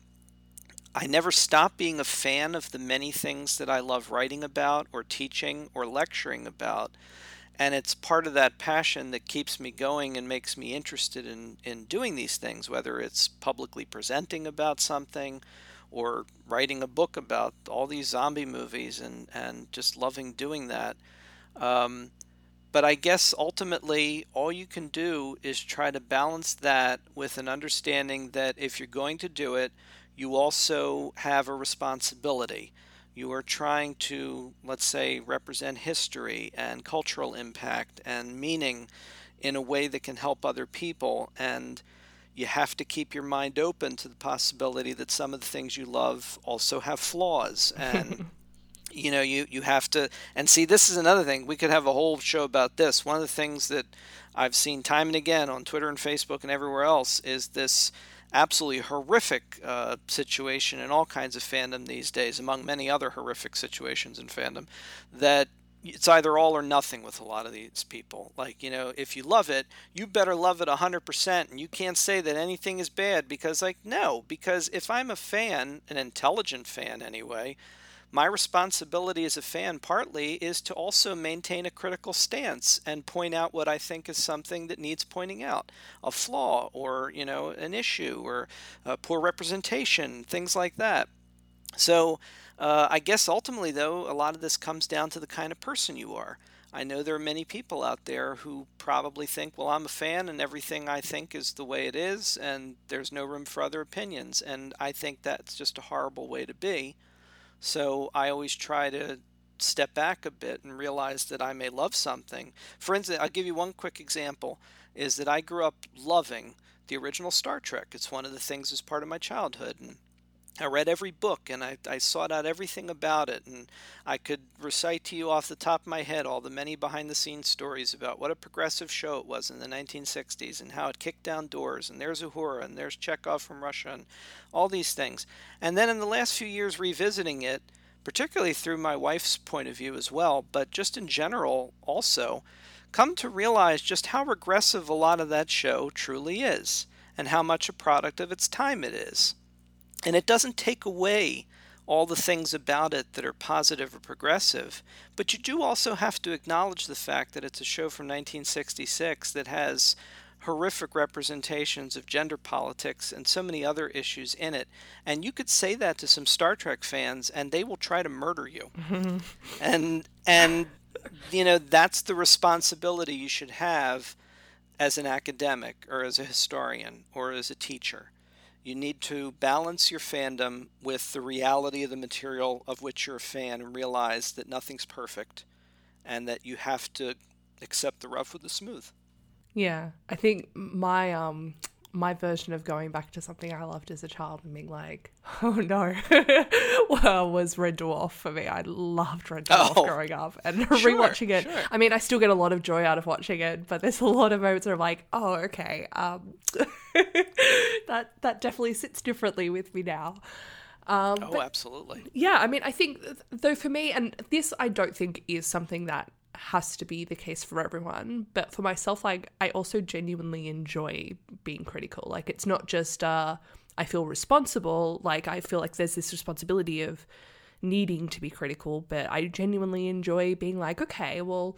I never stop being a fan of the many things that I love writing about or teaching or lecturing about. And it's part of that passion that keeps me going and makes me interested in, in doing these things, whether it's publicly presenting about something or writing a book about all these zombie movies and, and just loving doing that. Um, but I guess ultimately, all you can do is try to balance that with an understanding that if you're going to do it, you also have a responsibility. You are trying to, let's say, represent history and cultural impact and meaning in a way that can help other people. And you have to keep your mind open to the possibility that some of the things you love also have flaws and you know you you have to and see this is another thing we could have a whole show about this one of the things that i've seen time and again on twitter and facebook and everywhere else is this absolutely horrific uh, situation in all kinds of fandom these days among many other horrific situations in fandom that it's either all or nothing with a lot of these people. Like, you know, if you love it, you better love it 100%. And you can't say that anything is bad because, like, no, because if I'm a fan, an intelligent fan anyway, my responsibility as a fan partly is to also maintain a critical stance and point out what I think is something that needs pointing out, a flaw or you know an issue or poor representation, things like that. So uh, I guess ultimately though a lot of this comes down to the kind of person you are. I know there are many people out there who probably think, well, I'm a fan and everything I think is the way it is, and there's no room for other opinions. And I think that's just a horrible way to be. So I always try to step back a bit and realize that I may love something. For instance, I'll give you one quick example is that I grew up loving the original Star Trek. It's one of the things as part of my childhood. And I read every book and I, I sought out everything about it. And I could recite to you off the top of my head all the many behind the scenes stories about what a progressive show it was in the 1960s and how it kicked down doors. And there's Uhura and there's Chekov from Russia and all these things. And then in the last few years, revisiting it, particularly through my wife's point of view as well, but just in general also, come to realize just how regressive a lot of that show truly is and how much a product of its time it is. And it doesn't take away all the things about it that are positive or progressive, but you do also have to acknowledge the fact that it's a show from 1966 that has horrific representations of gender politics and so many other issues in it. And you could say that to some Star Trek fans and they will try to murder you. and and you know, that's the responsibility you should have as an academic or as a historian or as a teacher you need to balance your fandom with the reality of the material of which you're a fan and realize that nothing's perfect and that you have to accept the rough with the smooth. Yeah, I think my um my version of going back to something I loved as a child and being like, oh no, well, was Red Dwarf for me. I loved Red Dwarf oh, growing up and sure, rewatching it. Sure. I mean, I still get a lot of joy out of watching it, but there's a lot of moments where I'm like, oh, okay, um, that that definitely sits differently with me now. Um, oh, but, absolutely. Yeah, I mean, I think though for me, and this I don't think is something that has to be the case for everyone. But for myself, like I also genuinely enjoy being critical. Like it's not just uh I feel responsible, like I feel like there's this responsibility of needing to be critical, but I genuinely enjoy being like, okay, well,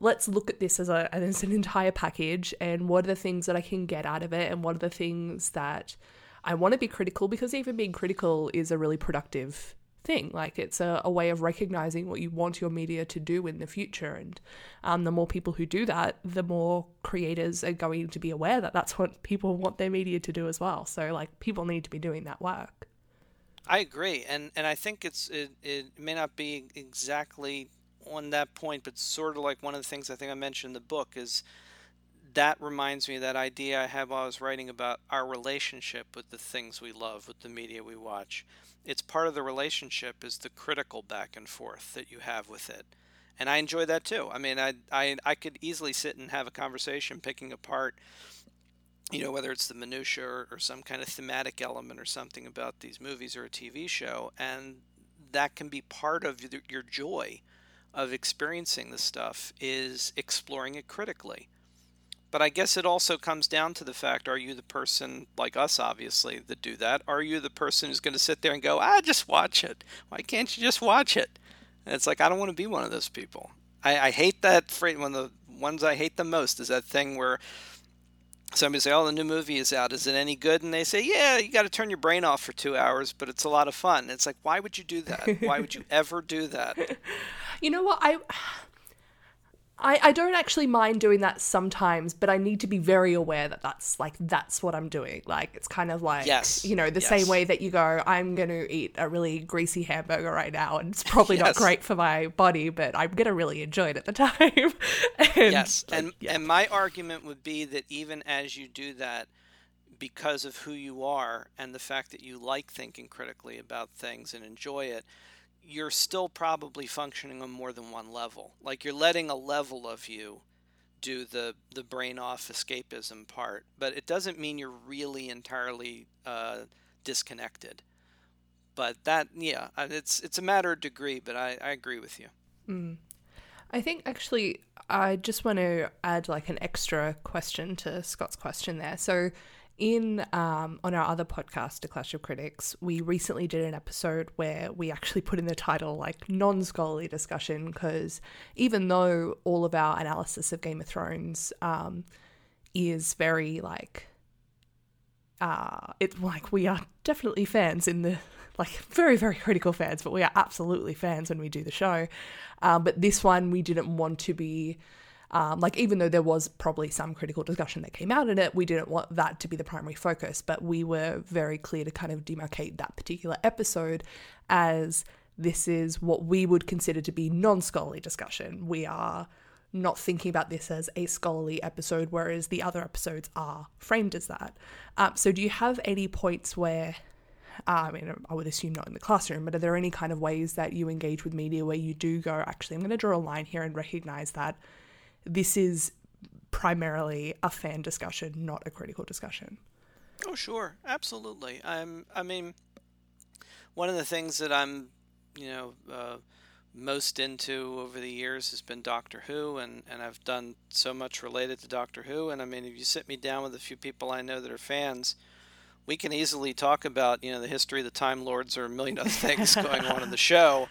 let's look at this as a as an entire package and what are the things that I can get out of it and what are the things that I want to be critical because even being critical is a really productive thing. Like it's a, a, way of recognizing what you want your media to do in the future. And um, the more people who do that, the more creators are going to be aware that that's what people want their media to do as well. So like people need to be doing that work. I agree, and and I think it's it, it may not be exactly on that point, but sort of like one of the things I think I mentioned in the book is that reminds me that idea I had while I was writing about our relationship with the things we love, with the media we watch. It's part of the relationship is the critical back and forth that you have with it. And i enjoy that too. I mean i i, I could easily sit and have a conversation picking apart you know whether it's the minutia or, or some kind of thematic element or something about these movies or a tv show and that can be part of your joy of experiencing the stuff is exploring it critically but I guess it also comes down to the fact are you the person, like us obviously, that do that? Are you the person who's going to sit there and go, ah, just watch it? Why can't you just watch it? And it's like, I don't want to be one of those people. I, I hate that phrase. One of the ones I hate the most is that thing where somebody say, "Oh, the new movie is out. Is it any good?" And they say, "Yeah, you got to turn your brain off for two hours, but it's a lot of fun." It's like, why would you do that? why would you ever do that? You know what? I I, I don't actually mind doing that sometimes, but I need to be very aware that that's like that's what I'm doing. Like it's kind of like yes. you know the yes. same way that you go, I'm going to eat a really greasy hamburger right now, and it's probably yes. not great for my body, but I'm going to really enjoy it at the time. and, yes, and yeah. and my argument would be that even as you do that, because of who you are and the fact that you like thinking critically about things and enjoy it you're still probably functioning on more than one level. Like you're letting a level of you do the the brain off escapism part, but it doesn't mean you're really entirely uh, disconnected. But that, yeah, it's it's a matter of degree. But I, I agree with you. Mm. I think actually, I just want to add like an extra question to Scott's question there. So, in um, on our other podcast, A Clash of Critics, we recently did an episode where we actually put in the title like non-scholarly discussion because even though all of our analysis of Game of Thrones um, is very like uh, it's like we are definitely fans in the like very very critical fans, but we are absolutely fans when we do the show. Um, but this one we didn't want to be um, like, even though there was probably some critical discussion that came out in it, we didn't want that to be the primary focus, but we were very clear to kind of demarcate that particular episode as this is what we would consider to be non scholarly discussion. We are not thinking about this as a scholarly episode, whereas the other episodes are framed as that. Um, so, do you have any points where uh, I mean, I would assume not in the classroom, but are there any kind of ways that you engage with media where you do go, actually, I'm going to draw a line here and recognize that this is primarily a fan discussion, not a critical discussion. Oh, sure, absolutely. I'm. I mean, one of the things that I'm, you know, uh, most into over the years has been Doctor Who, and and I've done so much related to Doctor Who. And I mean, if you sit me down with a few people I know that are fans, we can easily talk about you know the history of the Time Lords or a million other things going on in the show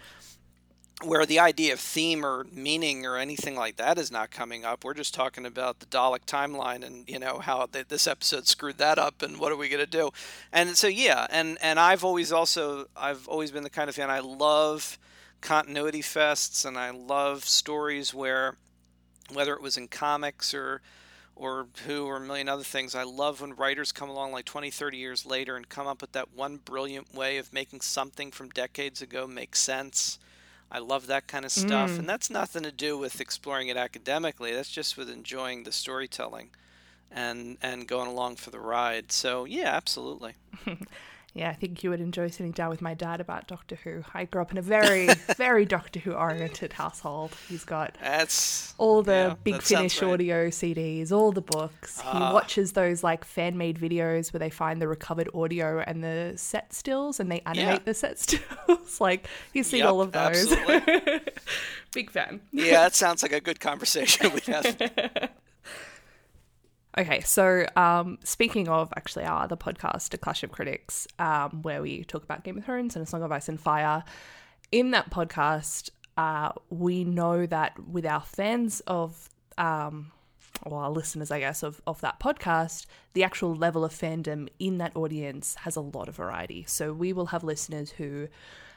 where the idea of theme or meaning or anything like that is not coming up. We're just talking about the Dalek timeline and you know how this episode screwed that up and what are we to do. And so yeah, and and I've always also I've always been the kind of fan I love continuity fests and I love stories where whether it was in comics or or who or a million other things i love when writers come along like 20 30 years later and come up with that one brilliant way of making something from decades ago make sense I love that kind of stuff. Mm. And that's nothing to do with exploring it academically. That's just with enjoying the storytelling and and going along for the ride. So, yeah, absolutely. yeah, I think you would enjoy sitting down with my dad about Doctor Who. I grew up in a very, very Doctor Who oriented household. He's got that's all the yeah, Big Finish right. audio CDs, all the books. Uh, he ah. watches those like fan made videos where they find the recovered audio and the set stills and they animate yeah. the set stills. like he's seen yep, all of those. Big fan. Yeah, that sounds like a good conversation we have. Okay, so um, speaking of actually our other podcast, A Clash of Critics, um, where we talk about Game of Thrones and A Song of Ice and Fire, in that podcast, uh, we know that with our fans of, um, or our listeners, I guess, of, of that podcast, the actual level of fandom in that audience has a lot of variety. So we will have listeners who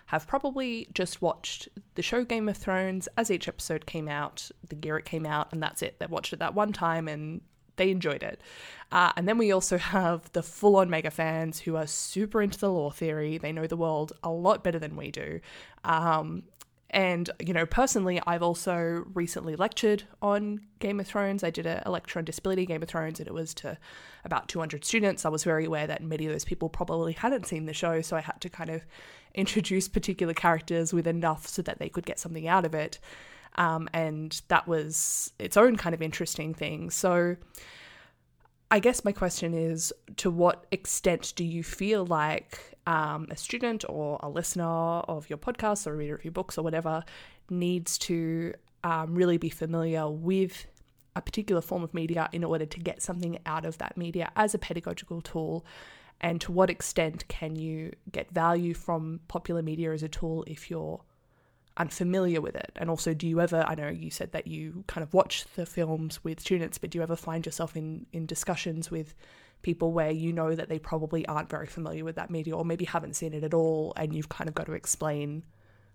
have probably just watched the show Game of Thrones as each episode came out, the year it came out, and that's it. They've watched it that one time and they enjoyed it. Uh, and then we also have the full on mega fans who are super into the lore theory. They know the world a lot better than we do. Um, and, you know, personally, I've also recently lectured on Game of Thrones. I did a, lecture on disability Game of Thrones, and it was to about 200 students. I was very aware that many of those people probably hadn't seen the show, so I had to kind of introduce particular characters with enough so that they could get something out of it. Um, and that was its own kind of interesting thing. So, I guess my question is to what extent do you feel like um, a student or a listener of your podcast or a reader of your books or whatever needs to um, really be familiar with a particular form of media in order to get something out of that media as a pedagogical tool? And to what extent can you get value from popular media as a tool if you're unfamiliar with it? And also, do you ever, I know you said that you kind of watch the films with students, but do you ever find yourself in, in discussions with people where you know that they probably aren't very familiar with that media or maybe haven't seen it at all and you've kind of got to explain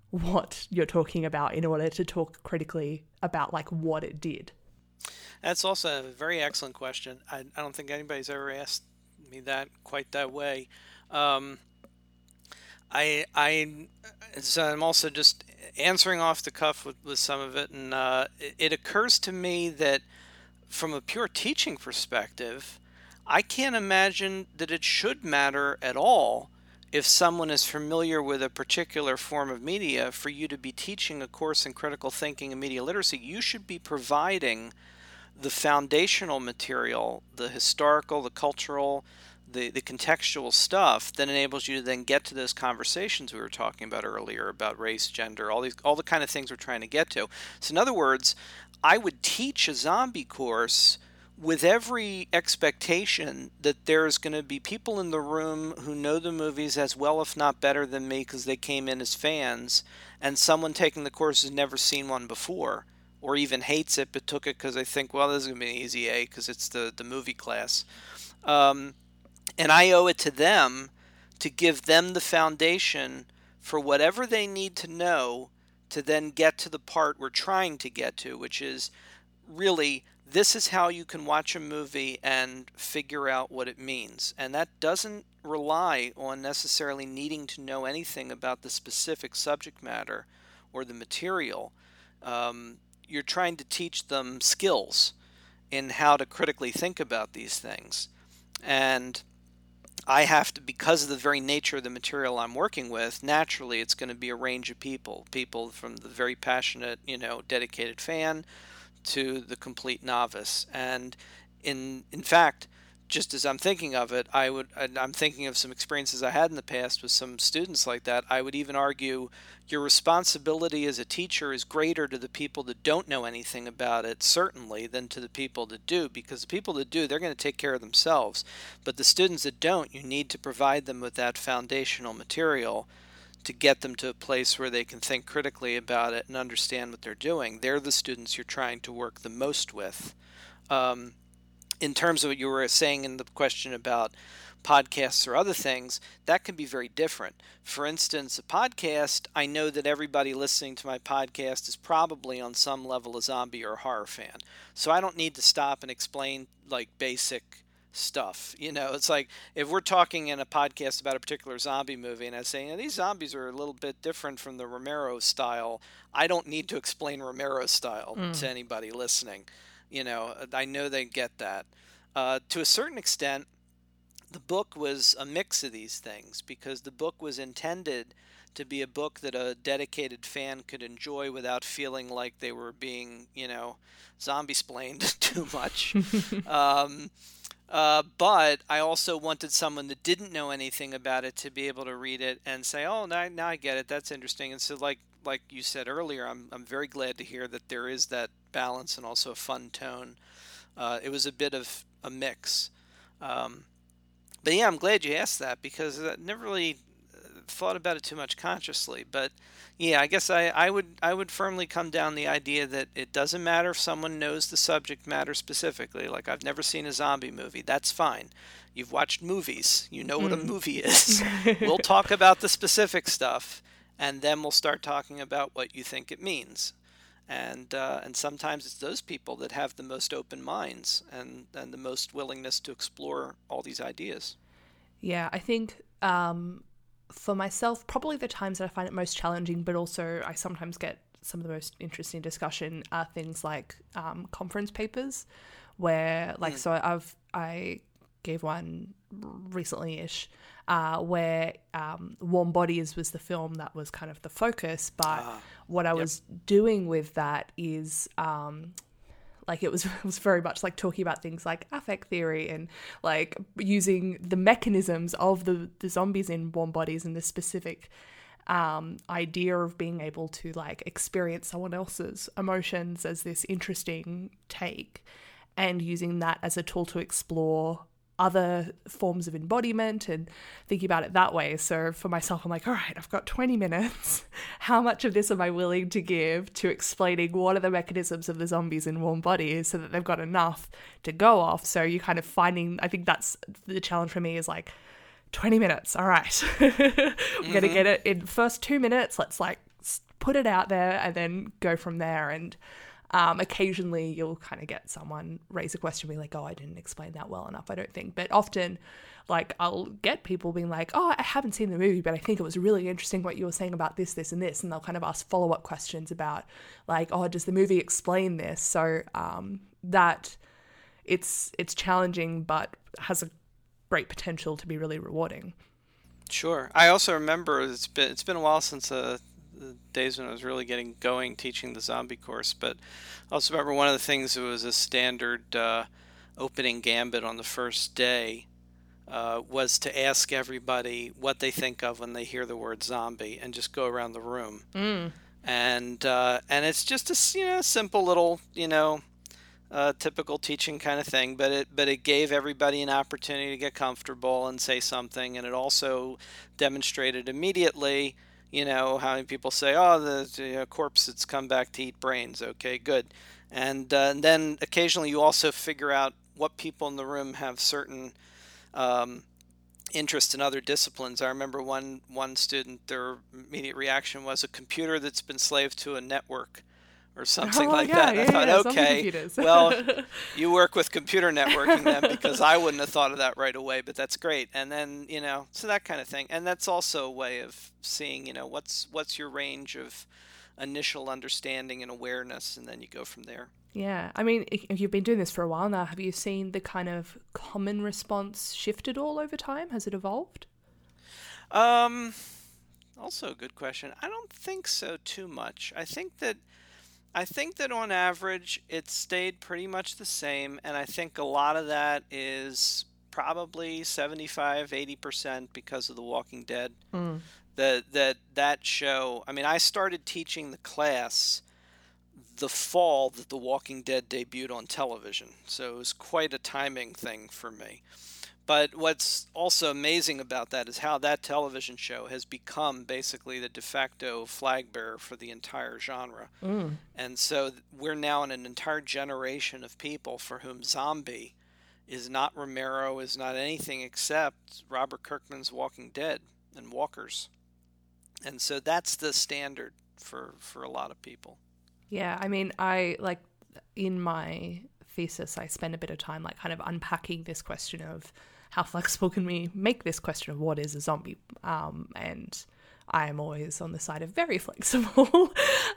what you're talking about in order to talk critically about like what it did? That's also a very excellent question. I, I don't think anybody's ever asked me that quite that way. Um, I I so I'm also just answering off the cuff with, with some of it, and uh, it, it occurs to me that from a pure teaching perspective, I can't imagine that it should matter at all if someone is familiar with a particular form of media. For you to be teaching a course in critical thinking and media literacy, you should be providing the foundational material, the historical, the cultural, the, the contextual stuff that enables you to then get to those conversations we were talking about earlier about race, gender, all these all the kind of things we're trying to get to. So in other words, I would teach a zombie course with every expectation that there's going to be people in the room who know the movies as well, if not better than me, because they came in as fans, and someone taking the course has never seen one before, or even hates it but took it because they think, well, this is going to be an easy A because it's the, the movie class. Um, and I owe it to them to give them the foundation for whatever they need to know to then get to the part we're trying to get to, which is really this is how you can watch a movie and figure out what it means. And that doesn't rely on necessarily needing to know anything about the specific subject matter or the material. Um, you're trying to teach them skills in how to critically think about these things. And I have to, because of the very nature of the material I'm working with, naturally it's going to be a range of people. People from the very passionate, you know, dedicated fan to the complete novice. And in in fact, just as I'm thinking of it, I would I'm thinking of some experiences I had in the past with some students like that. I would even argue your responsibility as a teacher is greater to the people that don't know anything about it certainly than to the people that do because the people that do they're going to take care of themselves. But the students that don't, you need to provide them with that foundational material to get them to a place where they can think critically about it and understand what they're doing. They're the students you're trying to work the most with. Um, in terms of what you were saying in the question about podcasts or other things, that can be very different. For instance, a podcast, I know that everybody listening to my podcast is probably on some level a zombie or a horror fan. So I don't need to stop and explain like basic stuff. You know, it's like if we're talking in a podcast about a particular zombie movie and I say, these zombies are a little bit different from the Romero style, I don't need to explain Romero style mm. to anybody listening. You know, I know they get that. Uh, to a certain extent, the book was a mix of these things because the book was intended to be a book that a dedicated fan could enjoy without feeling like they were being, you know, zombie splained too much. um, uh, but I also wanted someone that didn't know anything about it to be able to read it and say, "Oh, now, now I get it. That's interesting." And so, like like you said earlier, I'm I'm very glad to hear that there is that balance and also a fun tone. Uh, it was a bit of a mix. Um, but yeah, I'm glad you asked that because I never really uh, thought about it too much consciously. But yeah, I guess I, I would I would firmly come down the idea that it doesn't matter if someone knows the subject matter specifically. Like I've never seen a zombie movie. That's fine. You've watched movies. You know what a mm. movie is. we'll talk about the specific stuff, and then we'll start talking about what you think it means. And uh, and sometimes it's those people that have the most open minds and and the most willingness to explore all these ideas. Yeah, I think um, for myself, probably the times that I find it most challenging, but also I sometimes get some of the most interesting discussion are things like um, conference papers, where like mm. so I've I gave one recently ish uh, where um, Warm Bodies was the film that was kind of the focus, but ah, what I yep. was doing with that is um, like it was it was very much like talking about things like affect theory and like using the mechanisms of the the zombies in warm bodies and the specific um, idea of being able to like experience someone else's emotions as this interesting take and using that as a tool to explore other forms of embodiment and thinking about it that way. So for myself, I'm like, all right, I've got 20 minutes. How much of this am I willing to give to explaining what are the mechanisms of the zombies in warm bodies so that they've got enough to go off? So you kind of finding, I think that's the challenge for me is like, 20 minutes. All right. We're mm-hmm. going to get it in first two minutes. Let's like put it out there and then go from there. And um, occasionally, you'll kind of get someone raise a question, be like, "Oh, I didn't explain that well enough." I don't think, but often, like I'll get people being like, "Oh, I haven't seen the movie, but I think it was really interesting what you were saying about this, this, and this," and they'll kind of ask follow up questions about, like, "Oh, does the movie explain this?" So um, that it's it's challenging, but has a great potential to be really rewarding. Sure. I also remember it's been it's been a while since a the days when I was really getting going teaching the zombie course. But I also remember one of the things that was a standard uh, opening gambit on the first day uh, was to ask everybody what they think of when they hear the word zombie and just go around the room. Mm. And uh, and it's just a you know simple little you know uh, typical teaching kind of thing, but it but it gave everybody an opportunity to get comfortable and say something, and it also demonstrated immediately, you know, how many people say, "Oh, the, the corpse that's come back to eat brains." Okay, good, and, uh, and then occasionally you also figure out what people in the room have certain um, interest in other disciplines. I remember one one student, their immediate reaction was a computer that's been slave to a network or something Oh, like yeah, that. yeah, I thought, yeah, okay, well, you work with computer networking then because I wouldn't have thought of that right away, but that's great. And then, you know, so that kind of thing. And that's also a way of seeing, you know, what's what's your range of initial understanding and awareness and then you go from there. Yeah, I mean, you've been doing this for a while now, have you seen the kind of common response shift at all over time? Has it evolved? Um, also a good question. I don't think so too much. I think that I think that on average it stayed pretty much the same, and I think a lot of that is probably 75 80% because of The Walking Dead. Mm. That that that show, I mean, I started teaching the class the fall that The Walking Dead debuted on television. So it was quite a timing thing for me. But what's also amazing about that is how that television show has become basically the de facto flag bearer for the entire genre. Mm. And so we're now in an entire generation of people for whom zombie is not Romero, is not anything except Robert Kirkman's Walking Dead and Walkers. And so that's the standard for, for a lot of people. Yeah, I mean, I like in my thesis, I spend a bit of time like kind of unpacking this question of how flexible can we make this question of what is a zombie, um, and I am always on the side of very flexible,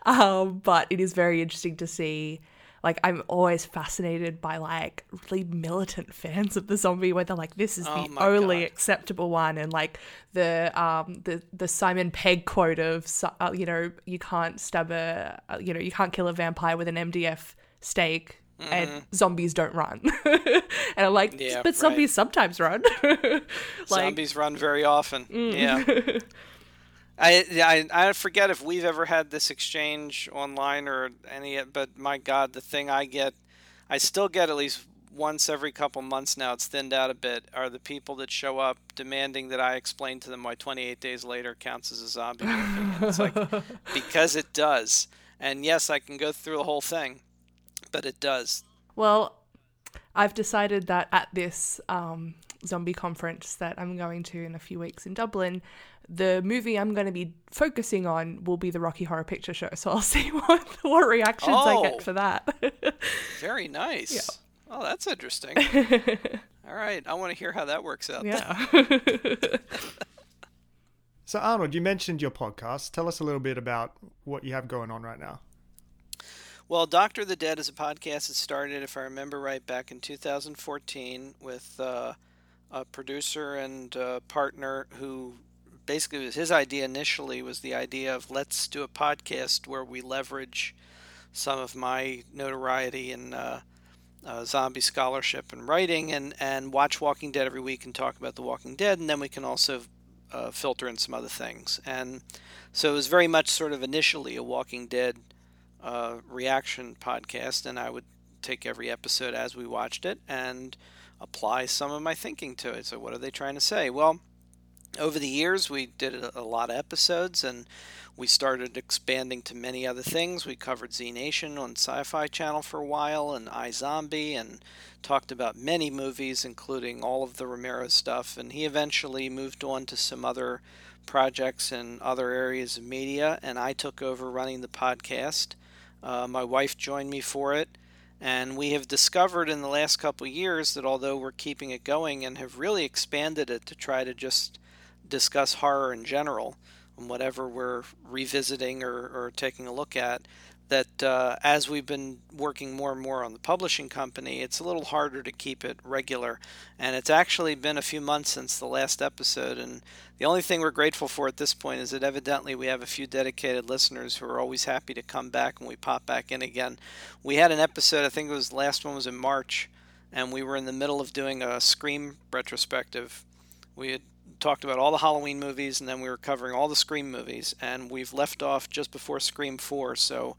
um, but it is very interesting to see. Like I'm always fascinated by like really militant fans of the zombie, where they're like, "This is Oh the only God. acceptable one," and like the um the the Simon Pegg quote of uh, you know you can't stab a uh, you know you can't kill a vampire with an MDF stake. And zombies don't run, and I'm like, Mm-hmm. Yeah, but zombies sometimes run. like, Zombies run very often. Mm. Yeah. I, I I forget if we've ever had this exchange online or any, but my God, the thing I get, I still get at least once every couple months now. It's thinned out a bit. Are the people that show up demanding that I explain to them why 28 days later counts as a zombie it's like because it does. And yes, I can go through the whole thing, but it does. Well, I've decided that at this um, zombie conference that I'm going to in a few weeks in Dublin, the movie I'm going to be focusing on will be the Rocky Horror Picture Show. So I'll see what what reactions I Oh. get for that. Very nice. Oh, that's interesting. All right, I want to hear how that works out. yeah. So, Arnold, you mentioned your podcast. Tell us a little bit about what you have going on right now. Well, Doctor of the Dead is a podcast that started, if I remember right, back in 2014 with uh, a producer and uh partner who basically was his idea initially was the idea of let's do a podcast where we leverage some of my notoriety in uh, uh, zombie scholarship and writing and, and watch Walking Dead every week and talk about The Walking Dead, and then we can also uh, filter in some other things. And so it was very much sort of initially a Walking Dead uh, reaction podcast, and I would take every episode as we watched it and apply some of my thinking to it. So, what are they trying to say? Well, over the years, we did a, lot of episodes, and we started expanding to many other things. We covered Z Nation on Sci Fi Channel for a while, and iZombie, and talked about many movies, including all of the Romero stuff. And he eventually moved on to some other projects in other areas of media, and I took over running the podcast. Uh, my wife joined me for it, and we have discovered in the last couple years that although we're keeping it going and have really expanded it to try to just discuss horror in general and whatever we're revisiting or, or taking a look at, that uh, as we've been working more and more on the publishing company, it's a little harder to keep it regular. And it's actually been a few months since the last episode. And the only thing we're grateful for at this point is that evidently we have a few dedicated listeners who are always happy to come back when we pop back in again. We had an episode, I think it was the last one was in March, and we were in the middle of doing a Scream retrospective. We had talked about all the Halloween movies, and then we were covering all the Scream movies, and we've left off just before Scream 4. So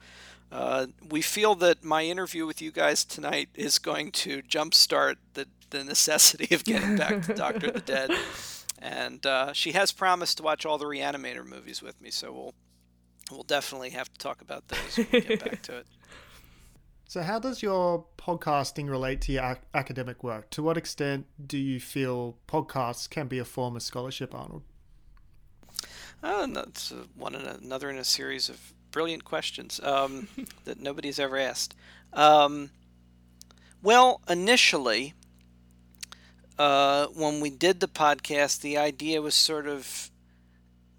uh, we feel that my interview with you guys tonight is going to jumpstart the, the necessity of getting back to Doctor the Dead. And uh, she has promised to watch all the Reanimator movies with me, so we'll we'll definitely have to talk about those when we get back to it. So, how does your podcasting relate to your ac- academic work? To what extent do you feel podcasts can be a form of scholarship, Arnold? Oh, that's one in a, another in a series of brilliant questions um, that nobody's ever asked. Um, well, initially, uh, when we did the podcast, the idea was sort of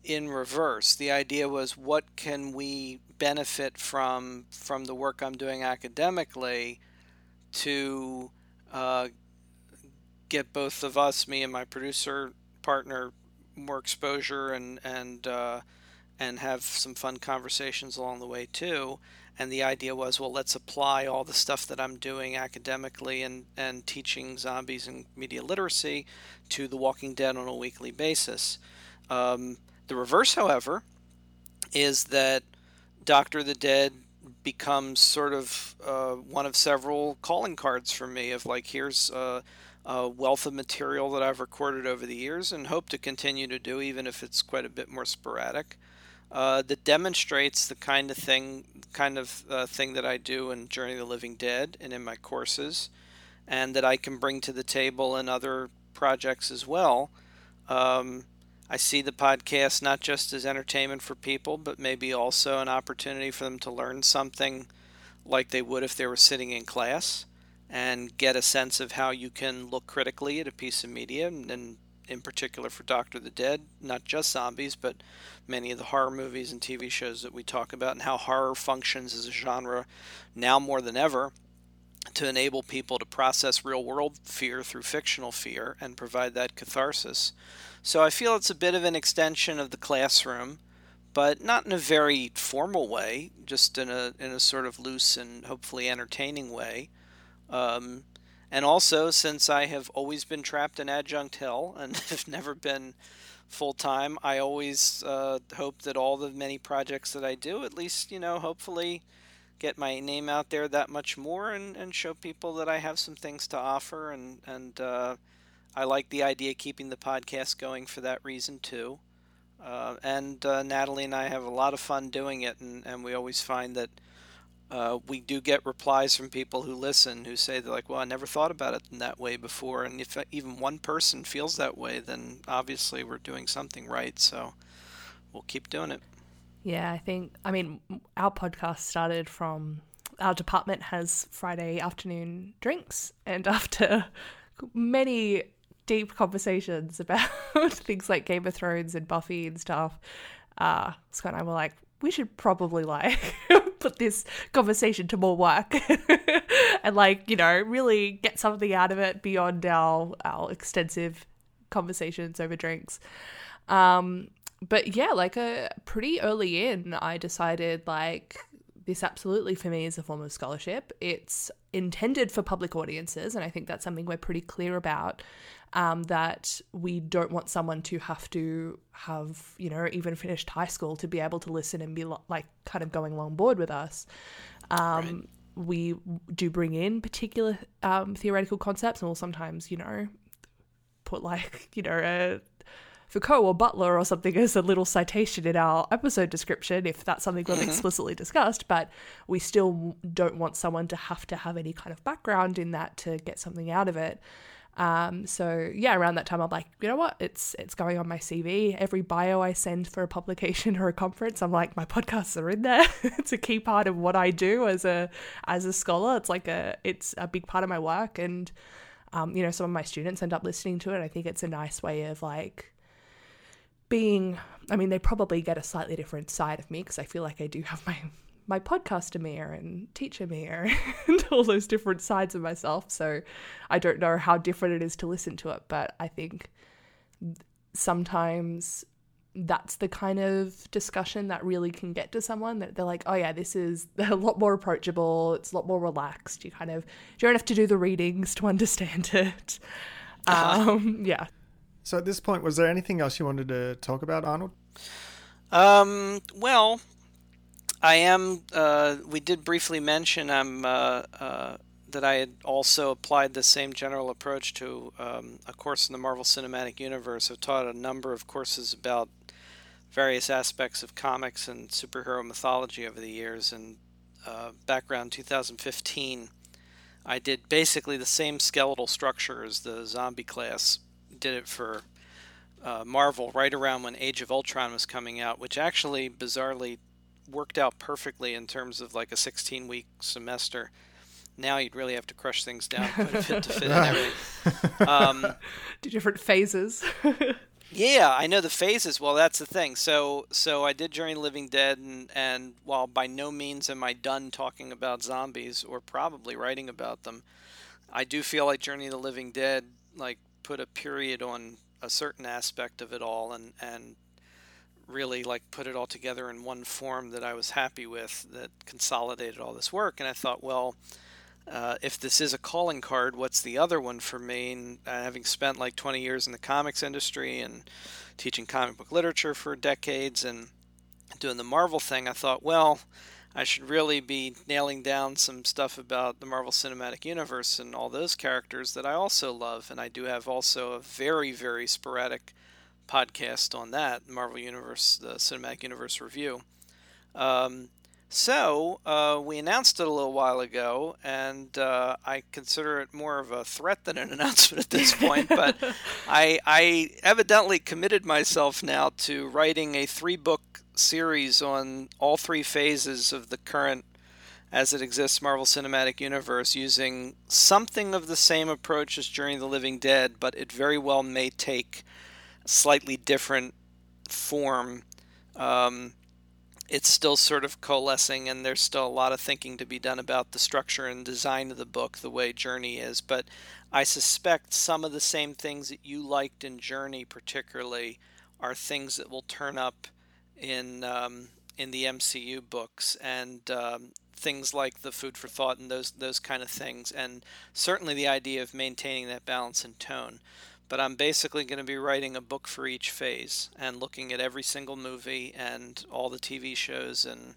in reverse. The idea was what can we benefit from from the work I'm doing academically to uh, get both of us, me and my producer partner, more exposure and and uh, and have some fun conversations along the way too. And the idea was, well, let's apply all the stuff that I'm doing academically and, and teaching zombies and media literacy to The Walking Dead on a weekly basis. Um, the reverse, however, is that Doctor of the Dead becomes sort of uh, one of several calling cards for me of like, here's a, a, wealth of material that I've recorded over the years and hope to continue to do, even if it's quite a bit more sporadic. Uh, that demonstrates the kind of thing, kind of uh, thing that I do in Journey of the Living Dead and in my courses, and that I can bring to the table in other projects as well. Um, I see the podcast not just as entertainment for people, but maybe also an opportunity for them to learn something like they would if they were sitting in class and get a sense of how you can look critically at a piece of media, and in particular for Doctor the Dead, not just zombies, but many of the horror movies and TV shows that we talk about, and how horror functions as a genre now more than ever to enable people to process real world fear through fictional fear and provide that catharsis. So I feel it's a bit of an extension of the classroom, but not in a very formal way, just in a in a sort of loose and hopefully entertaining way. Um, and also, since I have always been trapped in adjunct hell and have never been full time, I always uh, hope that all the many projects that I do, at least you know, hopefully, get my name out there that much more and, and show people that I have some things to offer and and uh, I like the idea of keeping the podcast going for that reason too. Uh, and uh, Natalie and I have a lot of fun doing it, and, and we always find that uh, we do get replies from people who listen who say they're like, "Well, I never thought about it in that way before." And if even one person feels that way, then obviously we're doing something right. So we'll keep doing it. Yeah, I think. I mean, our podcast started from our department has Friday afternoon drinks, and after many deep conversations about things like Game of Thrones and Buffy and stuff, uh, Scott and I were like, we should probably like put this conversation to more work and like you know really get something out of it beyond our our extensive conversations over drinks. Um, but yeah, like a uh, pretty early in, I decided like this absolutely for me is a form of scholarship. It's intended for public audiences, and I think that's something we're pretty clear about. Um, that we don't want someone to have to have, you know, even finished high school to be able to listen and be like kind of going along board with us. Um, right. We do bring in particular um, theoretical concepts, and we'll sometimes, you know, put like, you know, a Foucault or Butler or something as a little citation in our episode description if that's something we've mm-hmm. explicitly discussed, but we still don't want someone to have to have any kind of background in that to get something out of it. Um, so yeah, around that time, I'm like, you know what? It's it's going on my CV. Every bio I send for a publication or a conference, I'm like, my podcasts are in there. it's a key part of what I do as a as a scholar. It's like a it's a big part of my work, and um, you know, some of my students end up listening to it. I think it's a nice way of like being I mean they probably get a slightly different side of me because I feel like I do have my my podcaster Mia and teacher Mia and all those different sides of myself. So I don't know how different it is to listen to it, but I think sometimes that's the kind of discussion that really can get to someone that they're like, oh yeah, this is a lot more approachable. It's a lot more relaxed. You kind of you don't have to do the readings to understand it. Uh-huh. Um, yeah. So at this point, was there anything else you wanted to talk about, Arnold? Um, well, I am. Uh, we did briefly mention I'm uh, uh, that I had also applied the same general approach to um, a course in the Marvel Cinematic Universe. I've taught a number of courses about various aspects of comics and superhero mythology over the years. And uh, background 2015, I did basically the same skeletal structure as the zombie class. Did it for uh, Marvel right around when Age of Ultron was coming out, which actually bizarrely worked out perfectly in terms of like a 16 week semester. Now you'd really have to crush things down quite a bit to fit in everything. Um, Do different phases. Yeah, I know the phases. Well, that's the thing. So, so I did Journey Living Dead, and and while by no means am I done talking about zombies or probably writing about them, I do feel like Journey of the Living Dead like put a period on a certain aspect of it all, and and really like put it all together in one form that I was happy with that consolidated all this work. And I thought, well, uh, if this is a calling card, what's the other one for me? And uh, having spent like 20 years in the comics industry and teaching comic book literature for decades and doing the Marvel thing, I thought, well, I should really be nailing down some stuff about the Marvel Cinematic Universe and all those characters that I also love. And I do have also a very, very sporadic podcast on that, Marvel Universe, the Cinematic Universe Review. Um, so uh, we announced it a little while ago, and uh, I consider it more of a threat than an announcement at this point. but I, I evidently committed myself now to writing a three-book series on all three phases of the current, as it exists, Marvel Cinematic Universe, using something of the same approach as Journey of the Living Dead, but it very well may take slightly different form. Um, it's still sort of coalescing and there's still a lot of thinking to be done about the structure and design of the book the way journey is but i suspect some of the same things that you liked in journey particularly are things that will turn up in um, in the mcu books and um, things like the food for thought and those those kind of things and certainly the idea of maintaining that balance and tone but I'm basically going to be writing a book for each phase and looking at every single movie and all the TV shows and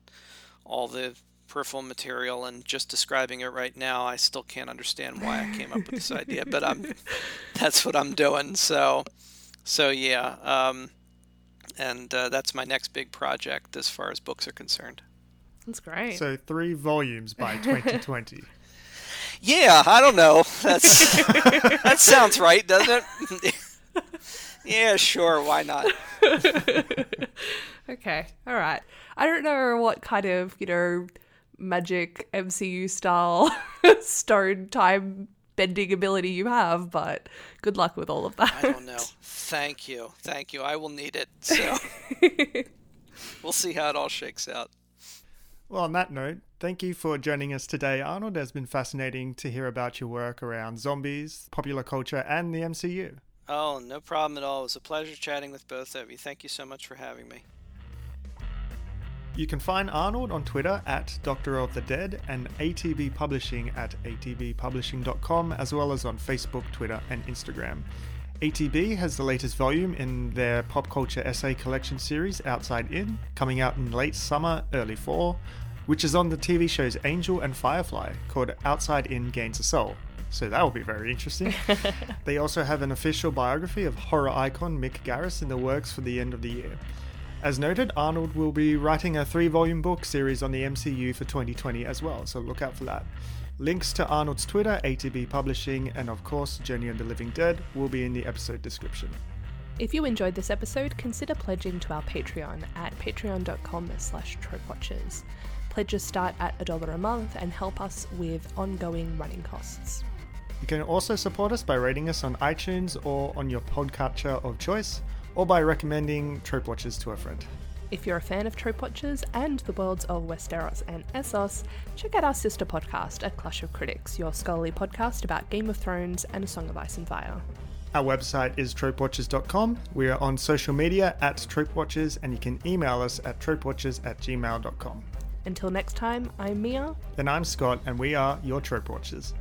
all the peripheral material and just describing it right now. I still can't understand why I came up with this idea, but I'm that's what I'm doing. So, so yeah, um, and uh, that's my next big project as far as books are concerned. That's great. So three volumes by 2020. Yeah, I don't know. That's that sounds right, doesn't it? yeah, sure. Why not? okay, all right. I don't know what kind of you know magic MCU style stone time bending ability you have, but good luck with all of that. I don't know. Thank you, thank you. I will need it. So we'll see how it all shakes out. Well, on that note, thank you for joining us today, Arnold. It has been fascinating to hear about your work around zombies, popular culture, and the MCU. Oh, no problem at all. It was a pleasure chatting with both of you. Thank you so much for having me. You can find Arnold on Twitter at Doctor of the Dead and ATB Publishing at atbpublishing.com, as well as on Facebook, Twitter, and Instagram. ATB has the latest volume in their pop culture essay collection series, Outside In, coming out in late summer, early fall, which is on the TV shows Angel and Firefly, called Outside In Gains a Soul. So that will be very interesting. they also have an official biography of horror icon Mick Garris in the works for the end of the year. As noted, Arnold will be writing a three volume book series on the MCU for 2020 as well, so look out for that. Links to Arnold's Twitter, ATB Publishing, and of course, Journey of the Living Dead will be in the episode description. If you enjoyed this episode, consider pledging to our Patreon at patreon.com slash tropewatchers. Pledges start at a dollar a month and help us with ongoing running costs. You can also support us by rating us on iTunes or on your podcatcher of choice, or by recommending Trope Watchers to a friend. If you're a fan of Trope Watchers and the worlds of Westeros and Essos, check out our sister podcast, A Clash of Critics, your scholarly podcast about Game of Thrones and A Song of Ice and Fire. Our website is tropewatchers.com. We are on social media at tropewatchers, and you can email us at tropewatchers at gmail.com. Until next time, I'm Mia. And I'm Scott, and we are your Trope Watchers.